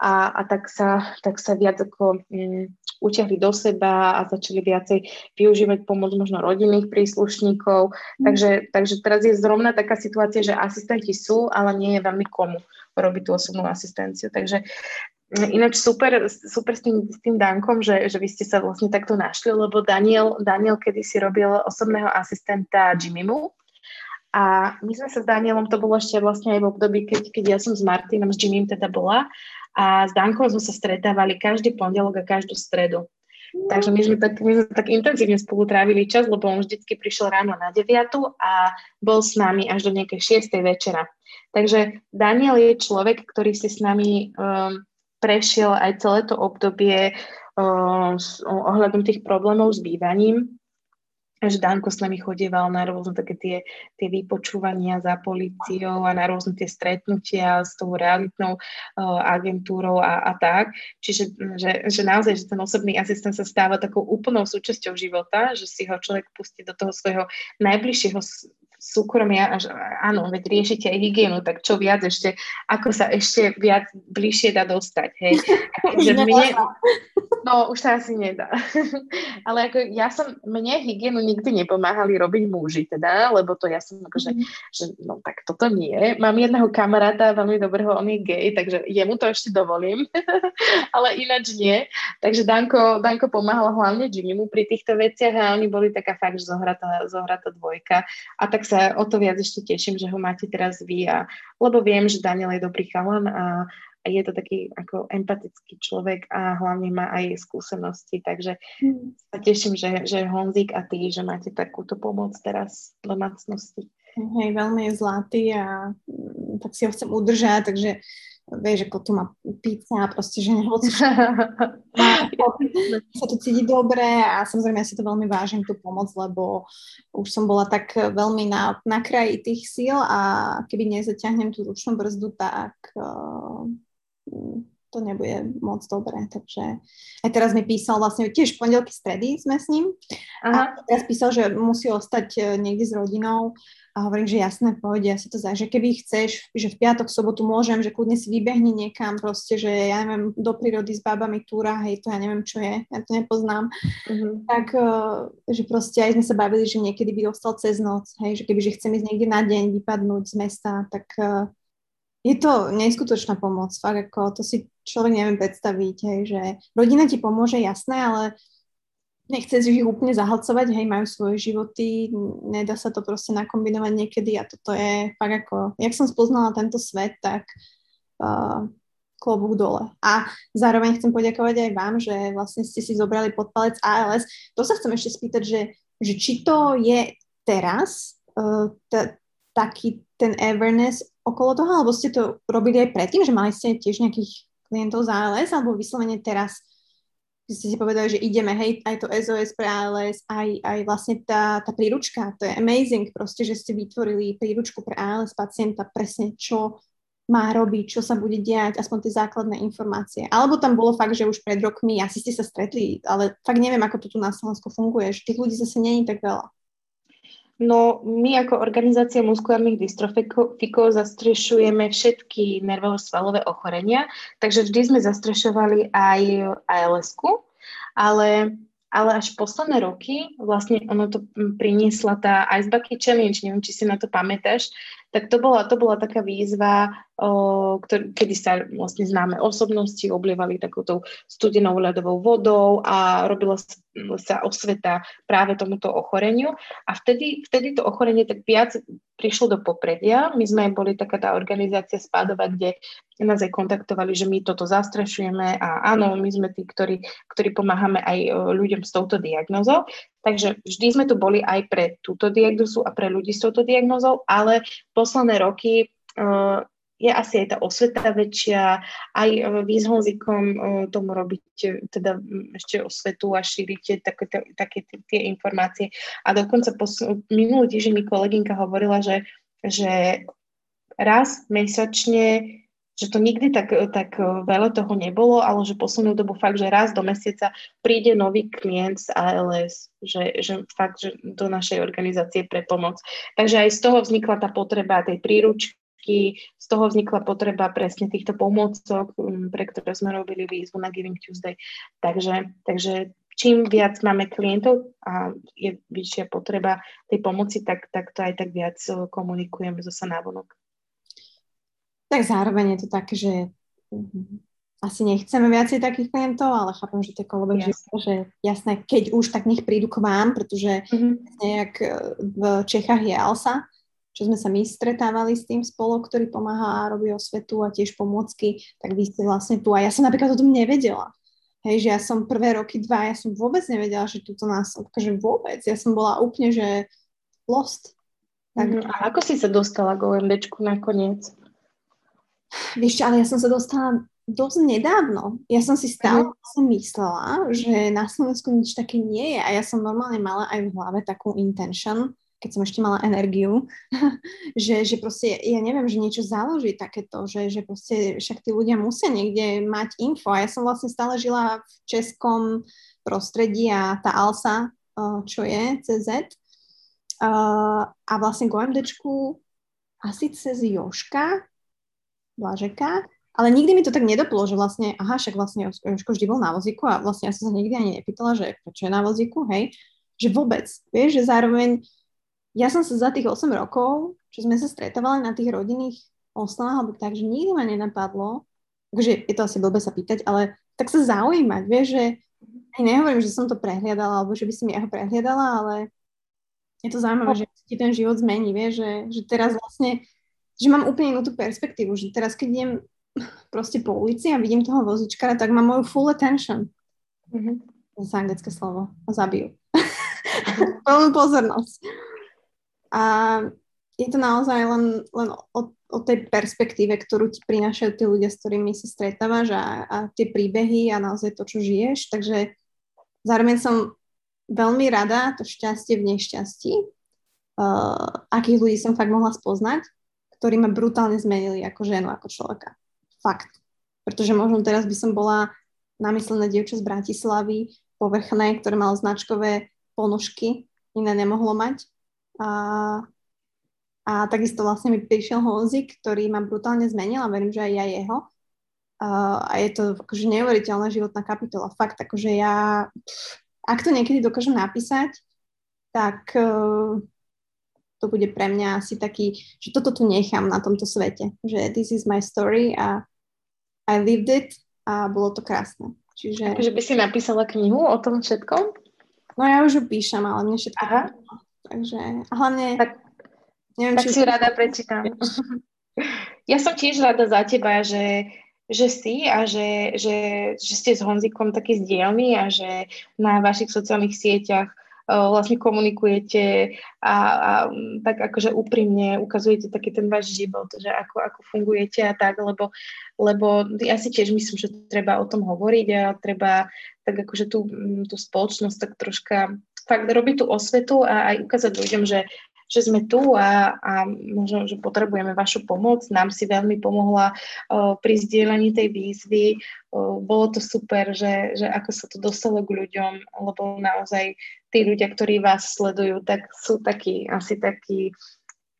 a, a tak, sa, tak sa viac ako um, utiahli do seba a začali viacej využívať pomoc možno rodinných príslušníkov. Mm. Takže, takže teraz je zrovna taká situácia, že asistenti sú, ale nie je veľmi komu robiť tú osobnú asistenciu. Takže mm, ináč super, super s tým, s tým Dankom, že, že vy ste sa vlastne takto našli, lebo Daniel, Daniel kedysi robil osobného asistenta Jimmymu a my sme sa s Danielom, to bolo ešte vlastne aj v období, keď, keď ja som s Martinom, s Jimmym teda bola a s Dankom sme sa stretávali každý pondelok a každú stredu. Takže my sme, tak, my sme tak intenzívne spolu trávili čas, lebo on vždycky prišiel ráno na 9 a bol s nami až do nejakej 6 večera. Takže Daniel je človek, ktorý si s nami um, prešiel aj celé to obdobie um, s, ohľadom tých problémov s bývaním že Danko s nami chodieval na rôzne také tie, tie vypočúvania za policiou a na rôzne tie stretnutia s tou realitnou uh, agentúrou a, a tak. Čiže že, že naozaj, že ten osobný asistent sa stáva takou úplnou súčasťou života, že si ho človek pustí do toho svojho najbližšieho súkromia, až, áno, veď riešite aj hygienu, tak čo viac ešte, ako sa ešte viac bližšie dá dostať, hej. že mne, no, už sa asi nedá. Ale ako ja som, mne hygienu nikdy nepomáhali robiť muži, teda, lebo to ja som akože, mm. že no tak toto nie. Mám jedného kamaráta, veľmi dobrého, on je gay, takže jemu to ešte dovolím, ale ináč nie. Takže Danko, Danko pomáhal hlavne Jimmymu pri týchto veciach a oni boli taká fakt, že zohratá, zohratá dvojka. A tak sa o to viac ešte teším, že ho máte teraz vy, a, lebo viem, že Daniel je dobrý chalan a, a je to taký ako empatický človek a hlavne má aj skúsenosti, takže mm. sa teším, že, že Honzik a ty, že máte takúto pomoc teraz v domácnosti.
Hej, veľmi je zlatý a mm, tak si ho chcem udržať, takže vieš, ako tu má pizza a proste, že nehoci sa tu cíti dobre a samozrejme ja si to veľmi vážim, tú pomoc, lebo už som bola tak veľmi na, na kraji tých síl a keby nezaťahnem tú ručnú brzdu, tak uh, to nebude moc dobré. Takže aj teraz mi písal vlastne tiež v pondelky stredy sme s ním Aha. a teraz písal, že musí ostať eh, niekde s rodinou a hovorím, že jasné, pôjde, ja si to zaj, že keby chceš, že v piatok, sobotu môžem, že kľudne si vybehni niekam proste, že ja neviem, do prírody s bábami túra, hej, to ja neviem, čo je, ja to nepoznám. Uh-huh. Tak, uh, že proste aj sme sa bavili, že niekedy by ostal cez noc, hej, že keby, že chcem ísť niekde na deň, vypadnúť z mesta, tak uh, je to neskutočná pomoc, fakt, ako to si človek neviem predstaviť, hej, že rodina ti pomôže, jasné, ale nechce si ich úplne zahlcovať, hej, majú svoje životy, nedá sa to proste nakombinovať niekedy a toto je fakt ako, jak som spoznala tento svet, tak uh, klobúk dole. A zároveň chcem poďakovať aj vám, že vlastne ste si zobrali pod palec ALS. To sa chcem ešte spýtať, že, že či to je teraz uh, t- taký ten awareness okolo toho, alebo ste to robili aj predtým, že mali ste tiež nejakých klientov z ALS, alebo vyslovene teraz ste si povedali, že ideme, hej, aj to SOS pre ALS, aj, aj vlastne tá, tá príručka, to je amazing proste, že ste vytvorili príručku pre ALS pacienta presne, čo má robiť, čo sa bude diať, aspoň tie základné informácie. Alebo tam bolo fakt, že už pred rokmi, asi ste sa stretli, ale fakt neviem, ako to tu na Slovensku funguje, že tých ľudí zase není tak veľa.
No, my ako organizácia muskulárnych dystrofikov zastrešujeme všetky nervovo-svalové ochorenia, takže vždy sme zastrešovali aj als ale, ale až posledné roky, vlastne ono to priniesla tá Ice Bucket Challenge, neviem, či si na to pamätáš, tak to bola, to bola taká výzva, o, ktor- kedy sa vlastne známe osobnosti oblievali takouto studenou ľadovou vodou a robila sa, osveta práve tomuto ochoreniu. A vtedy, vtedy to ochorenie tak viac prišlo do popredia. My sme boli taká tá organizácia Spádova, kde nás aj kontaktovali, že my toto zastrešujeme a áno, my sme tí, ktorí, ktorí pomáhame aj ľuďom s touto diagnozou. Takže vždy sme tu boli aj pre túto diagnozu a pre ľudí s touto diagnozou, ale posledné roky uh, je asi aj tá osveta väčšia, aj uh, vy s Honzikom uh, tomu robíte teda ešte osvetu a šírite také, také tie informácie. A dokonca pos- minulý týždeň mi kolegynka hovorila, že, že raz mesačne že to nikdy tak, tak veľa toho nebolo, ale že poslednú dobu fakt, že raz do mesiaca príde nový klient z ALS, že, že fakt, že do našej organizácie pre pomoc. Takže aj z toho vznikla tá potreba tej príručky, z toho vznikla potreba presne týchto pomôcok, pre ktoré sme robili výzvu na Giving Tuesday. Takže, takže čím viac máme klientov a je vyššia potreba tej pomoci, tak, tak to aj tak viac komunikujeme zase návonok.
Tak zároveň je to také, že mhm, asi nechceme viacej takých klientov, ale chápem, že to je kolobek že jasné, keď už, tak nech prídu k vám, pretože mm-hmm. nejak e, v Čechách je Alsa, čo sme sa my stretávali s tým spolu, ktorý pomáha a robí osvetu a tiež pomôcky, tak vy ste vlastne tu. A ja som napríklad o tom nevedela. Hej, že ja som prvé roky, dva, ja som vôbec nevedela, že túto nás, akože vôbec. Ja som bola úplne, že lost.
Tak... Mm, a ako si sa dostala k OMBčku nakoniec?
Vieš ale ja som sa dostala dosť nedávno. Ja som si stále mm. som myslela, že na Slovensku nič také nie je a ja som normálne mala aj v hlave takú intention, keď som ešte mala energiu, že, že proste, ja neviem, že niečo založí takéto, že, že proste však tí ľudia musia niekde mať info. A ja som vlastne stále žila v českom prostredí a tá ALSA, čo je, CZ. A vlastne k OMDčku asi cez Joška, Blažeka, ale nikdy mi to tak nedoplo, že vlastne, aha, však vlastne Joško vždy bol na vozíku a vlastne ja som sa nikdy ani nepýtala, že prečo je na vozíku, hej, že vôbec, vieš, že zároveň ja som sa za tých 8 rokov, čo sme sa stretávali na tých rodinných oslavách, alebo tak, že nikdy ma nenapadlo, takže je to asi blbé sa pýtať, ale tak sa zaujímať, vieš, že aj nehovorím, že som to prehliadala, alebo že by som ja ho prehliadala, ale je to zaujímavé, že ti ten život zmení, vieš, že, že teraz vlastne, že mám úplne inú tú perspektívu, že teraz keď idem proste po ulici a vidím toho vozičkara, tak mám moju full attention. Mm-hmm. Zase anglické slovo. Zabijú. Plnú pozornosť. A je to naozaj len, len o, o tej perspektíve, ktorú ti prinášajú tí ľudia, s ktorými sa stretávaš a, a tie príbehy a naozaj to, čo žiješ. Takže zároveň som veľmi rada to šťastie v nešťastí, uh, akých ľudí som fakt mohla spoznať, ktorí ma brutálne zmenili ako ženu, ako človeka. Fakt. Pretože možno teraz by som bola namyslená dievča z Bratislavy, povrchné, ktoré malo značkové ponožky, iné nemohlo mať a, a takisto vlastne mi prišiel Honzik, ktorý ma brutálne zmenil a verím, že aj ja jeho. A, a je to akože neuveriteľná životná kapitola. Fakt, akože ja, ak to niekedy dokážem napísať, tak uh, to bude pre mňa asi taký, že toto tu nechám na tomto svete. Že this is my story a I lived it a bolo to krásne.
Čiže... Že by si napísala knihu o tom všetkom?
No ja už ju píšem, ale mne všetko... Aha. Takže hlavne...
Tak, neviem, tak či si rada prečítam. ja som tiež rada za teba, že, že si a že, že, že ste s Honzikom taký zdielni a že na vašich sociálnych sieťach vlastne komunikujete a, a tak akože úprimne ukazujete taký ten váš život, že ako, ako fungujete a tak, lebo, lebo ja si tiež myslím, že treba o tom hovoriť a treba tak akože tú, tú spoločnosť tak troška fakt robiť tú osvetu a aj ukázať ľuďom, že, že sme tu a, a možno, že potrebujeme vašu pomoc. Nám si veľmi pomohla uh, pri zdieľaní tej výzvy. Uh, bolo to super, že, že ako sa to dostalo k ľuďom, lebo naozaj tí ľudia, ktorí vás sledujú, tak sú takí, asi takí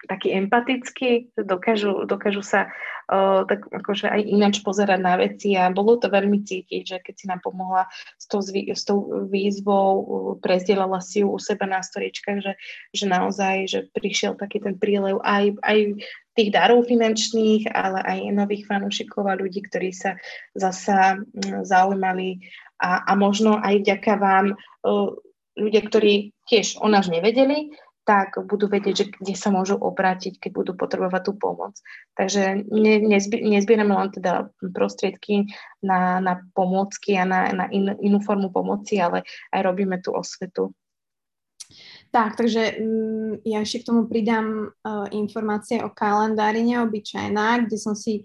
taký empatický, dokážu, dokážu sa uh, tak akože aj ináč pozerať na veci a bolo to veľmi cítiť, že keď si nám pomohla s tou, zvý, s tou výzvou, prezdielala si ju u seba na storičkách, že, že naozaj, že prišiel taký ten prílev aj, aj tých darov finančných, ale aj nových fanúšikov a ľudí, ktorí sa zasa zaujímali. A, a možno aj vďaka vám ľudia, ktorí tiež o nás nevedeli, tak budú vedieť, že kde sa môžu obrátiť, keď budú potrebovať tú pomoc. Takže ne, nezbi, nezbierame len teda prostriedky na, na pomôcky a na, na in, inú formu pomoci, ale aj robíme tú osvetu.
Tak, takže um, ja ešte k tomu pridám uh, informácie o kalendári neobyčajná, kde som si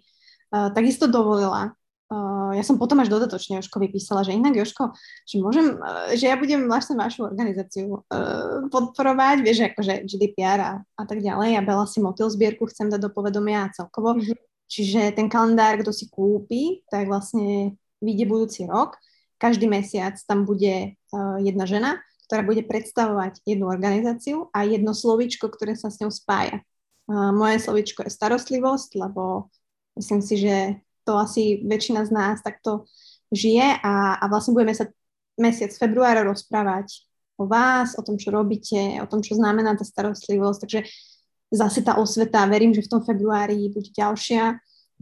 uh, takisto dovolila Uh, ja som potom až dodatočne Joško vypísala, že inak Joško, že môžem, uh, že ja budem vlastne vašu organizáciu uh, podporovať, vieš, akože GDPR a, a tak ďalej. Ja Bela si motil zbierku chcem dať do povedomia a celkovo. Mm-hmm. Čiže ten kalendár, kto si kúpi, tak vlastne vyjde budúci rok. Každý mesiac tam bude uh, jedna žena, ktorá bude predstavovať jednu organizáciu a jedno slovičko, ktoré sa s ňou spája. Uh, moje slovičko je starostlivosť, lebo myslím si, že to asi väčšina z nás takto žije a, a vlastne budeme sa mesiac februára rozprávať o vás, o tom, čo robíte, o tom, čo znamená tá starostlivosť. Takže zase tá osveta, verím, že v tom februári bude ďalšia.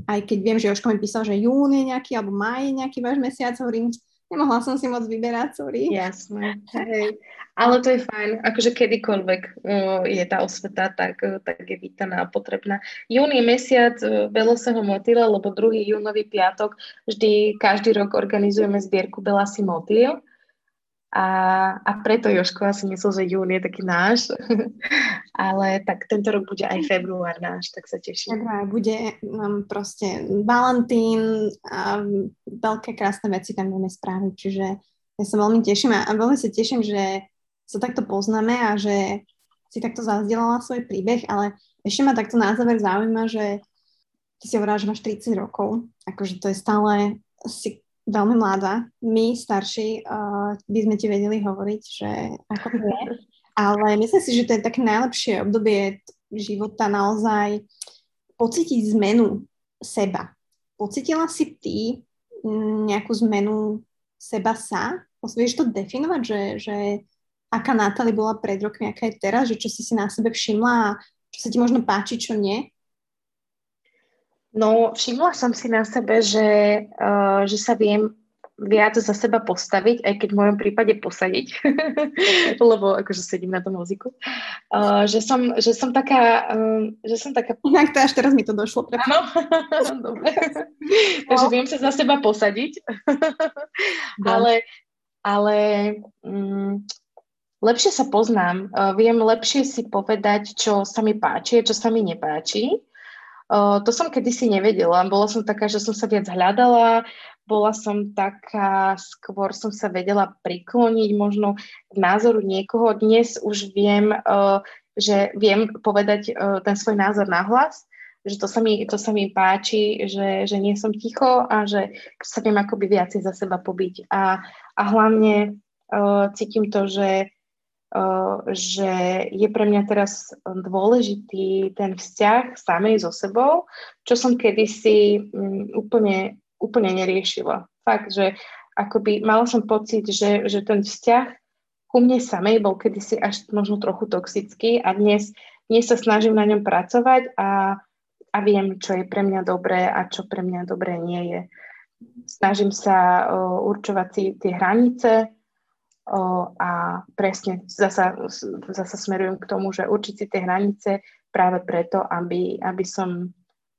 Aj keď viem, že Jožko mi písal, že jún je nejaký, alebo maj je nejaký váš mesiac, hovorím, Nemohla som si moc vyberať, sorry.
Jasné, hej. Ale to je fajn, akože kedykoľvek uh, je tá osveta, tak, uh, tak je vítaná a potrebná. Jún je mesiac uh, Beloseho motýla, lebo druhý júnový piatok vždy každý rok organizujeme zbierku Belasy motýl. A, a preto Joško asi myslel, že jún je taký náš, ale tak tento rok bude aj február náš, tak sa teším.
Február bude um, proste Valentín a veľké krásne veci tam budeme spraviť, čiže ja sa veľmi teším a veľmi sa teším, že sa takto poznáme a že si takto zazdielala svoj príbeh, ale ešte ma takto na záver zaujíma, že ty si hovorila, že máš 30 rokov, akože to je stále si veľmi mladá. My, starší, uh, by sme ti vedeli hovoriť, že ako to je. Ale myslím si, že to je také najlepšie obdobie života naozaj pocítiť zmenu seba. Pocítila si ty nejakú zmenu seba sa? Vieš to definovať, že, že aká Natali bola pred rokmi, aká je teraz, že čo si si na sebe všimla a čo sa ti možno páči, čo nie?
No, všimla som si na sebe, že, uh, že sa viem viac za seba postaviť, aj keď v mojom prípade posadiť, lebo akože sedím na tom vozíku. Uh, že, som, že som taká... Uh, že som taká...
Inak to až teraz mi to došlo.
Áno, dobre. Takže viem sa za seba posadiť. ale ale um, lepšie sa poznám. Uh, viem lepšie si povedať, čo sa mi páči a čo sa mi nepáči. To som kedysi nevedela. Bola som taká, že som sa viac hľadala, bola som taká, skôr som sa vedela prikloniť možno k názoru niekoho. Dnes už viem, že viem povedať ten svoj názor nahlas, že to sa mi, to sa mi páči, že, že nie som ticho a že sa viem akoby viacej za seba pobiť. A, a hlavne uh, cítim to, že že je pre mňa teraz dôležitý ten vzťah samej so sebou, čo som kedysi um, úplne, úplne neriešila. Fakt, že akoby mala som pocit, že, že ten vzťah ku mne samej bol kedysi až možno trochu toxický a dnes, dnes sa snažím na ňom pracovať a, a viem, čo je pre mňa dobré a čo pre mňa dobré nie je. Snažím sa uh, určovať si tie hranice, a presne zasa, zasa smerujem k tomu, že určiť si tie hranice práve preto, aby, aby, som,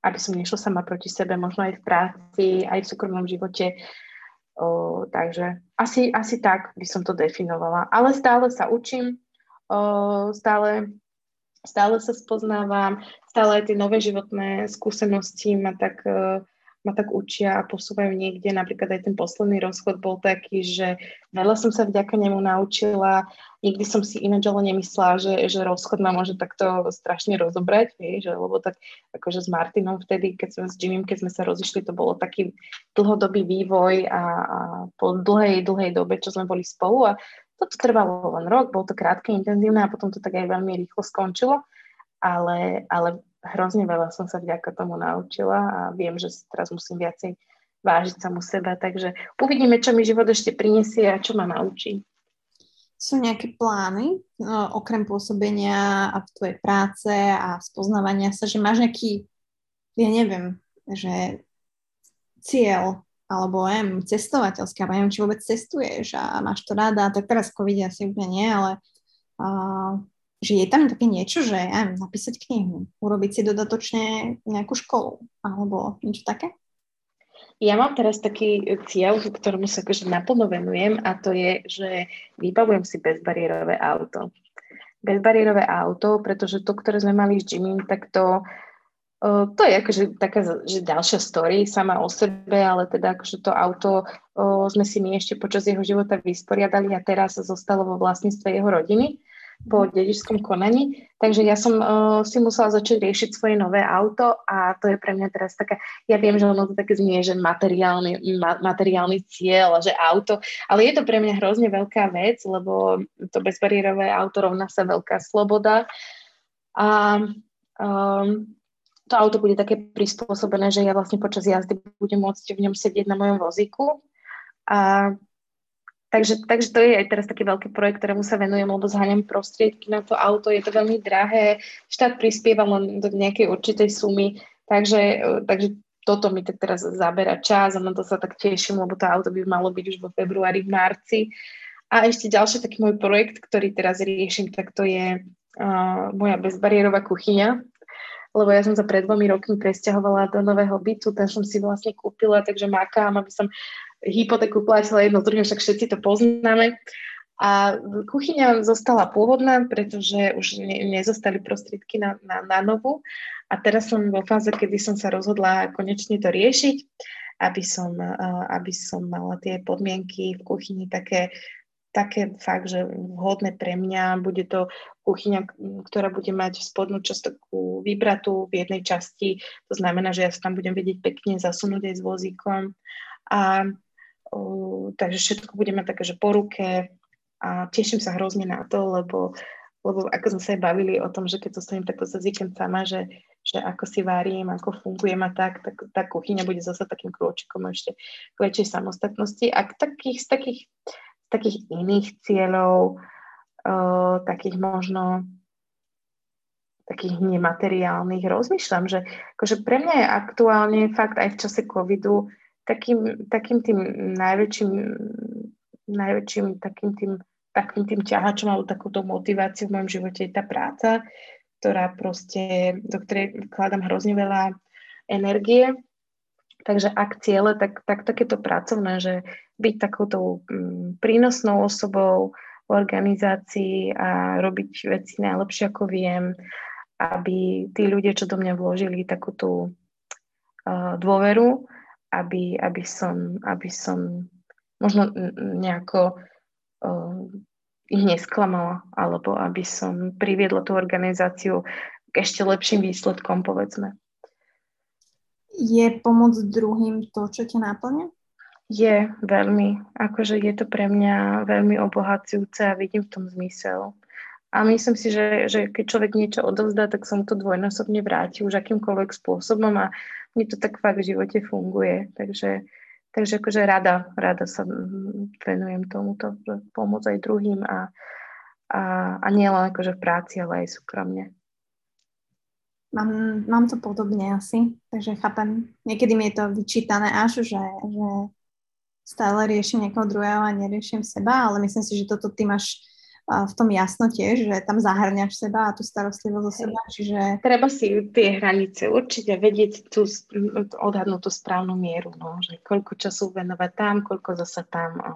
aby som nešla sama proti sebe, možno aj v práci, aj v súkromnom živote. O, takže asi, asi tak by som to definovala. Ale stále sa učím, o, stále, stále sa spoznávam, stále aj tie nové životné skúsenosti ma tak o, ma tak učia a posúvajú niekde. Napríklad aj ten posledný rozchod bol taký, že veľa som sa vďaka nemu naučila. Nikdy som si ináč ale nemyslela, že, že rozchod ma môže takto strašne rozobrať, vieš, lebo tak akože s Martinom vtedy, keď sme s Jimmym, keď sme sa rozišli, to bolo taký dlhodobý vývoj a, a po dlhej, dlhej dobe, čo sme boli spolu a toto trvalo len rok, bolo to krátke, intenzívne a potom to tak aj veľmi rýchlo skončilo, ale, ale hrozne veľa som sa vďaka tomu naučila a viem, že teraz musím viacej vážiť samu seba, takže uvidíme, čo mi život ešte prinesie a čo ma naučí.
Sú nejaké plány, no, okrem pôsobenia a v tvojej práce a spoznávania sa, že máš nejaký, ja neviem, že cieľ alebo em, cestovateľský, alebo neviem, či vôbec cestuješ a máš to rada, tak teraz COVID asi úplne nie, ale uh, že je tam také niečo, že ja neviem, napísať knihu, urobiť si dodatočne nejakú školu alebo niečo také?
Ja mám teraz taký cieľ, ktorému sa akože naplno venujem a to je, že vybavujem si bezbariérové auto. Bezbariérové auto, pretože to, ktoré sme mali s Jimmym, tak to, uh, to je akože taká že ďalšia story sama o sebe, ale teda akože to auto uh, sme si my ešte počas jeho života vysporiadali a teraz zostalo vo vlastníctve jeho rodiny po dedičskom konaní. Takže ja som uh, si musela začať riešiť svoje nové auto a to je pre mňa teraz taká, ja viem, že ono to také znie, že materiálny, ma, materiálny cieľ, že auto, ale je to pre mňa hrozne veľká vec, lebo to bezbariérové auto rovná sa veľká sloboda a um, to auto bude také prispôsobené, že ja vlastne počas jazdy budem môcť v ňom sedieť na mojom vozíku a Takže, takže to je aj teraz taký veľký projekt, ktorému sa venujem, lebo zháňam prostriedky na to auto. Je to veľmi drahé, štát prispieva len do nejakej určitej sumy, takže, takže toto mi tak teraz zabera čas a na to sa tak teším, lebo to auto by malo byť už vo februári, v marci. A ešte ďalší taký môj projekt, ktorý teraz riešim, tak to je uh, moja bezbariérová kuchyňa, lebo ja som sa pred dvomi rokmi presťahovala do nového bytu, ten som si vlastne kúpila, takže makám, aby som hypotéku platila jedno z druhým, však všetci to poznáme. A kuchyňa zostala pôvodná, pretože už ne, nezostali prostriedky na, na, na novú. A teraz som vo fáze, kedy som sa rozhodla konečne to riešiť, aby som, aby som mala tie podmienky v kuchyni také také fakt, že vhodné pre mňa. Bude to kuchyňa, ktorá bude mať spodnú časť takú vybratú v jednej časti. To znamená, že ja sa tam budem vedieť pekne zasunúť aj s vozíkom. A, takže všetko bude mať také, že po ruke. A teším sa hrozne na to, lebo, lebo ako sme sa aj bavili o tom, že keď zostanem takto sa zvyknem sama, že, že ako si varím, ako fungujem a tak, tak tá kuchyňa bude zase takým krôčikom ešte k väčšej samostatnosti. A takých, z takých takých iných cieľov, uh, takých možno takých nemateriálnych, rozmýšľam, že akože pre mňa je aktuálne fakt aj v čase covidu takým, takým tým najväčším, najväčším takým tým, takým tým ťahačom alebo takúto motiváciu v mojom živote je tá práca, ktorá proste, do ktorej vkladám hrozne veľa energie. Takže ak cieľe, tak, tak takéto pracovné, že byť takouto mm, prínosnou osobou v organizácii a robiť veci najlepšie, ako viem, aby tí ľudia, čo do mňa vložili takú tú uh, dôveru, aby, aby, som, aby som možno nejako uh, ich nesklamala, alebo aby som priviedla tú organizáciu k ešte lepším výsledkom, povedzme.
Je pomoc druhým to, čo ťa náplňa?
Je veľmi. Akože je to pre mňa veľmi obohacujúce a vidím v tom zmysel. A myslím si, že, že keď človek niečo odovzdá, tak sa to dvojnásobne vráti už akýmkoľvek spôsobom a mne to tak fakt v živote funguje. Takže, takže akože rada, rada sa venujem tomuto, že pomôcť aj druhým a, a, a nie len akože v práci, ale aj súkromne.
Mám, mám to podobne asi, takže chápem. Niekedy mi je to vyčítané až, že, že stále riešim niekoho druhého a neriešim seba, ale myslím si, že toto ty máš v tom jasno tiež, že tam zahrňaš seba a tú starostlivosť o seba, čiže...
Treba si tie hranice určite vedieť, tú, odhadnúť tú správnu mieru, no, že koľko času venovať tam, koľko zase tam. A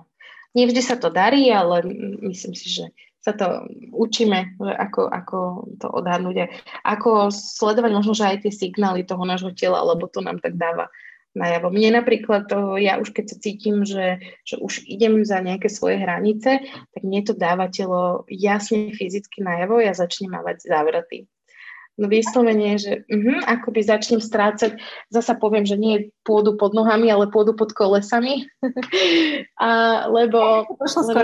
nevždy sa to darí, ale myslím si, že sa to učíme, ako, ako to odhadnúť a ako sledovať možno, že aj tie signály toho nášho tela, lebo to nám tak dáva najavo. Mne napríklad, to, ja už keď sa cítim, že, že už idem za nejaké svoje hranice, tak mne to dáva telo jasne fyzicky najavo, ja začnem mávať závraty. No vyslovene, že uh-huh, akoby začnem strácať, zasa poviem, že nie pôdu pod nohami, ale pôdu pod kolesami. a, lebo... lebo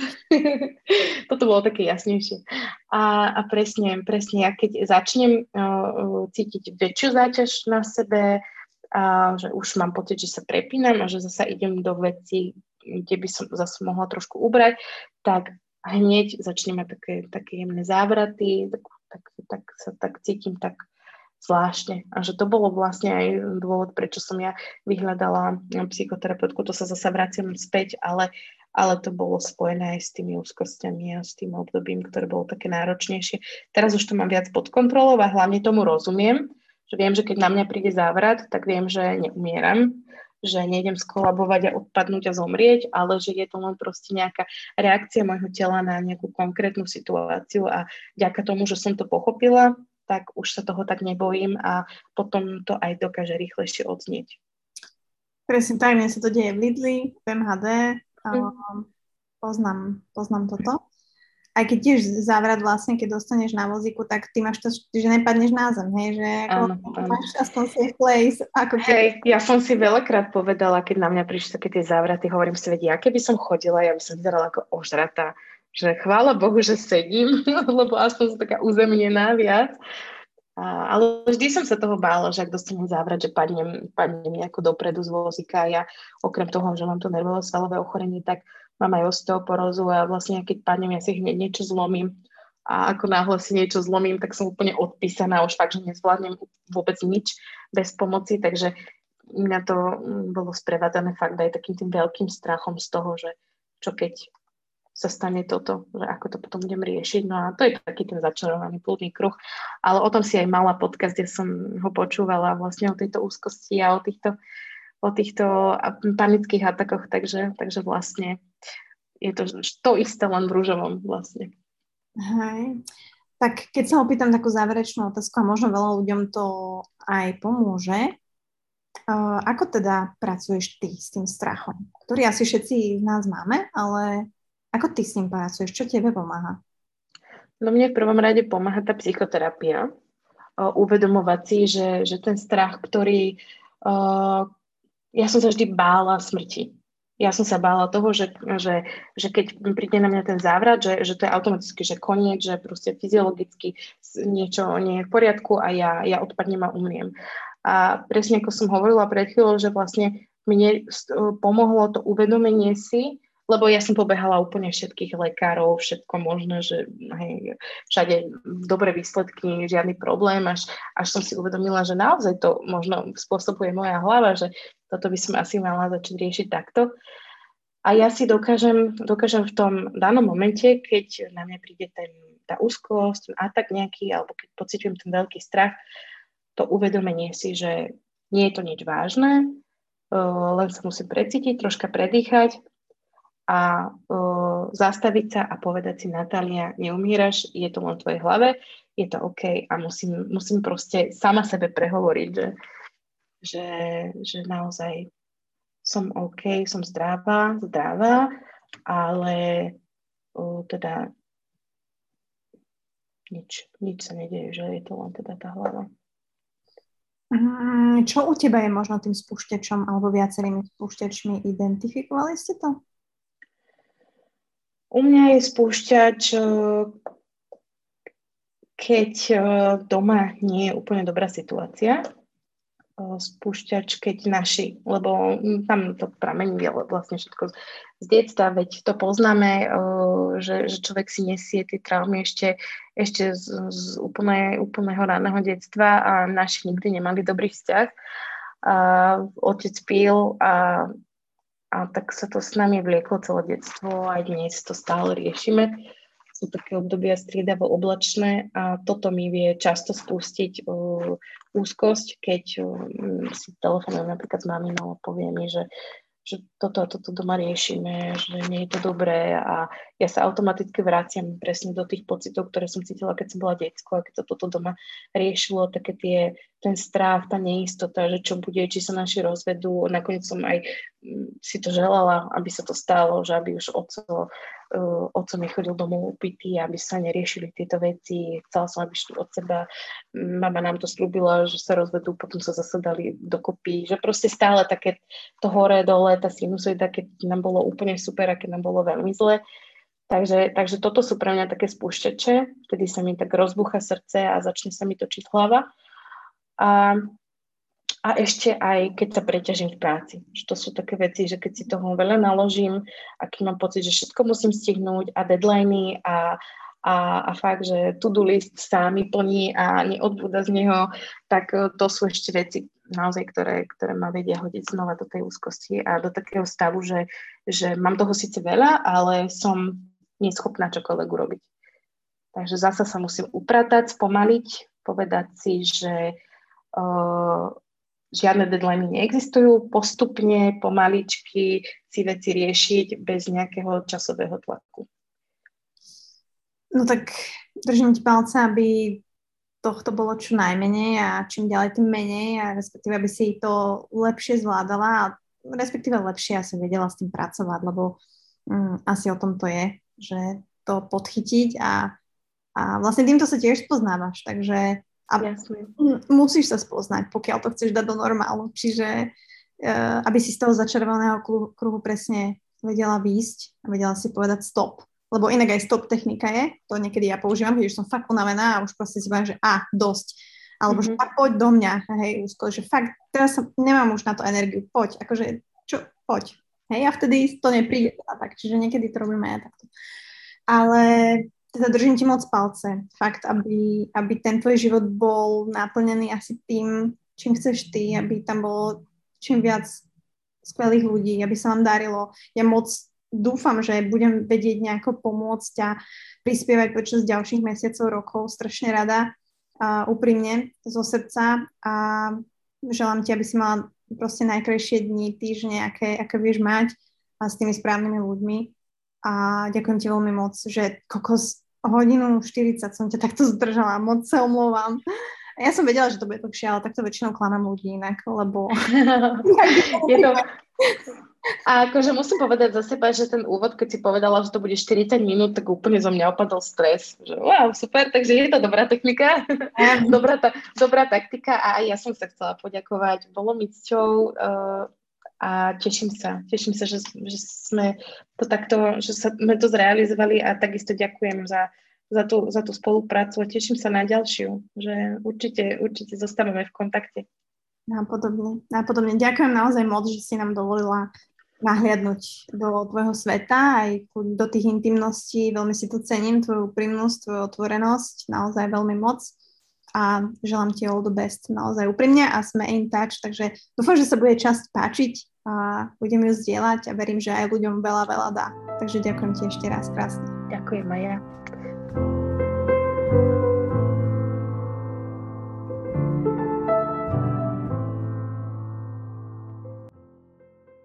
Toto bolo také jasnejšie. A, a presne, presne, ja keď začnem uh, cítiť väčšiu záťaž na sebe, a že už mám pocit, že sa prepínam a že zase idem do veci, kde by som zase mohla trošku ubrať, tak hneď začnem mať také, také jemné závraty, tak, tak, tak sa tak cítim tak zvláštne. A že to bolo vlastne aj dôvod, prečo som ja vyhľadala psychoterapeutku, to sa zase vraciam späť, ale ale to bolo spojené aj s tými úzkostiami a s tým obdobím, ktoré bolo také náročnejšie. Teraz už to mám viac pod kontrolou a hlavne tomu rozumiem, že viem, že keď na mňa príde závrat, tak viem, že neumieram, že nejdem skolabovať a odpadnúť a zomrieť, ale že je to len proste nejaká reakcia môjho tela na nejakú konkrétnu situáciu a ďaká tomu, že som to pochopila, tak už sa toho tak nebojím a potom to aj dokáže rýchlejšie odznieť.
Presne tak, mne sa to deje v Lidli, v MHD, Um, poznám, poznám toto. Aj keď tiež závrat vlastne, keď dostaneš na vozíku, tak ty máš to, že nepadneš na zem, hej, že ako, áno, áno. máš aspoň safe place. Ako keď...
Hej, ja som si veľakrát povedala, keď na mňa prišli také tie závraty, hovorím si, vedia, keby som chodila, ja by som vyzerala ako ožratá, že chvála Bohu, že sedím, lebo aspoň som taká uzemnená viac. A, ale vždy som sa toho bála, že ak dostanem závrat, že padnem, padnem nejako dopredu z vozíka. Ja okrem toho, že mám to nervové svalové ochorenie, tak mám aj osteoporózu a vlastne keď padnem, ja si hneď niečo zlomím. a ako náhle si niečo zlomím, tak som úplne odpísaná, už fakt, že nezvládnem vôbec nič bez pomoci, takže mňa to mm, bolo sprevádzané fakt aj takým tým veľkým strachom z toho, že čo keď sa stane toto, že ako to potom budem riešiť. No a to je taký ten začarovaný plúdny kruh. Ale o tom si aj mala podcast, kde som ho počúvala vlastne o tejto úzkosti a o týchto, o týchto panických atakoch, takže, takže vlastne je to to isté len v rúžovom vlastne.
Hej. Tak keď sa opýtam takú záverečnú otázku a možno veľa ľuďom to aj pomôže, uh, ako teda pracuješ ty s tým strachom, ktorý asi všetci z nás máme, ale ako ty s ním pracuješ? Čo tebe pomáha?
No mne v prvom rade pomáha tá psychoterapia. Uh, uvedomovať si, že, že ten strach, ktorý... Uh, ja som sa vždy bála smrti. Ja som sa bála toho, že, že, že keď príde na mňa ten závrat, že, že to je automaticky, že koniec, že proste fyziologicky niečo nie je v poriadku a ja, ja odpadnem a umriem. A presne ako som hovorila pred chvíľou, že vlastne mne pomohlo to uvedomenie si, lebo ja som pobehala úplne všetkých lekárov, všetko možné, že hej, všade dobré výsledky, žiadny problém, až, až som si uvedomila, že naozaj to možno spôsobuje moja hlava, že toto by som asi mala začať riešiť takto. A ja si dokážem, dokážem v tom danom momente, keď na mňa príde ten, tá úzkosť, ten atak nejaký, alebo keď pociťujem ten veľký strach, to uvedomenie si, že nie je to nič vážne, len sa musím precítiť, troška predýchať a uh, zastaviť sa a povedať si, Natália, neumíraš, je to len v tvojej hlave, je to OK a musím, musím proste sama sebe prehovoriť, že, že, že naozaj som OK, som zdravá, zdravá, ale uh, teda nič, nič sa nedieje, že je to len teda tá hlava.
Mm, čo u teba je možno tým spúšťačom alebo viacerými spúšťačmi? Identifikovali ste to?
U mňa je spúšťač, eh, keď eh, doma nie je úplne dobrá situácia. Eh, spúšťač, keď naši, lebo tam to pramení vlastne všetko z detstva, veď to poznáme, že, že človek si nesie tie traumy ešte, ešte z, z úplne, úplného ráneho detstva a naši nikdy nemali dobrý vzťah. A otec pil a a tak sa to s nami vlieklo celé detstvo, aj dnes to stále riešime. Sú také obdobia striedavo oblačné a toto mi vie často spustiť uh, úzkosť, keď uh, si telefonujem napríklad s maminou a povie mi, že že toto a toto doma riešime, že nie je to dobré a ja sa automaticky vraciam presne do tých pocitov, ktoré som cítila, keď som bola detsko a keď sa toto doma riešilo, také tie, ten strach, tá neistota, že čo bude, či sa naši rozvedú. Nakoniec som aj mm, si to želala, aby sa to stalo, že aby už oco uh, oco mi chodil domov upitý, aby sa neriešili tieto veci. Chcela som, aby šli od seba. Mama nám to slúbila, že sa rozvedú, potom sa zase dali dokopy. Že proste stále také to hore, dole, tá sinusoida, keď nám bolo úplne super a keď nám bolo veľmi zle. Takže, takže toto sú pre mňa také spúšťače, kedy sa mi tak rozbucha srdce a začne sa mi točiť hlava. A a ešte aj keď sa preťažím v práci. Že to sú také veci, že keď si toho veľa naložím a keď mám pocit, že všetko musím stihnúť a deadliny a, a, a fakt, že to-do list sa mi plní a neodbúda z neho, tak e, to sú ešte veci naozaj, ktoré, ktoré ma vedia hodiť znova do tej úzkosti a do takého stavu, že, že mám toho síce veľa, ale som neschopná čokoľvek urobiť. Takže zasa sa musím upratať, spomaliť, povedať si, že žiadne deadliny neexistujú, postupne, pomaličky si veci riešiť bez nejakého časového tlaku.
No tak držím ti palce, aby tohto bolo čo najmenej a čím ďalej, tým menej a respektíve, aby si to lepšie zvládala a respektíve lepšie asi vedela s tým pracovať, lebo mm, asi o tom to je, že to podchytiť a, a vlastne týmto sa tiež spoznávaš, takže a Jasne. musíš sa spoznať, pokiaľ to chceš dať do normálu. Čiže uh, aby si z toho začerveného kruhu, presne vedela výjsť a vedela si povedať stop. Lebo inak aj stop technika je, to niekedy ja používam, keď už som fakt unavená a už proste si poviem, že a, dosť. Alebo mm-hmm. že fakt poď do mňa, hej, úzko, že fakt teraz som, nemám už na to energiu, poď, akože čo, poď. Hej, a vtedy to nepríde a tak, čiže niekedy to robíme aj takto. Ale teda držím ti moc palce, fakt, aby, aby ten tvoj život bol naplnený asi tým, čím chceš ty, aby tam bolo čím viac skvelých ľudí, aby sa vám darilo. Ja moc dúfam, že budem vedieť nejako pomôcť a prispievať počas ďalších mesiacov, rokov. Strašne rada, a úprimne, zo srdca a želám ti, aby si mala proste najkrajšie dni, týždne, aké, aké vieš mať a s tými správnymi ľuďmi. A ďakujem ti veľmi moc, že kokos hodinu 40 som ťa takto zdržala, moc sa omlouvám. Ja som vedela, že to bude dlhšie, ale takto väčšinou klamám ľudí inak, lebo...
je to... A akože musím povedať za seba, že ten úvod, keď si povedala, že to bude 40 minút, tak úplne zo mňa opadol stres. Že wow, super, takže je to dobrá technika, dobrá, ta, dobrá taktika a aj ja som sa chcela poďakovať. Bolo mi cťou uh, a teším sa, teším sa, že, že sme to takto, že sa, sme to zrealizovali a takisto ďakujem za, za, tú, za tú spoluprácu a teším sa na ďalšiu, že určite, určite zostávame v kontakte.
Nápodobne, nápodobne. Ďakujem naozaj moc, že si nám dovolila nahliadnúť do tvojho sveta, aj do tých intimností. Veľmi si tu cením tvoju úprimnosť, tvoju otvorenosť, naozaj veľmi moc a želám ti all the best naozaj úprimne a sme in touch, takže dúfam, že sa bude časť páčiť a budem ju zdieľať a verím, že aj ľuďom veľa, veľa dá. Takže ďakujem ti ešte raz krásne.
Ďakujem aj.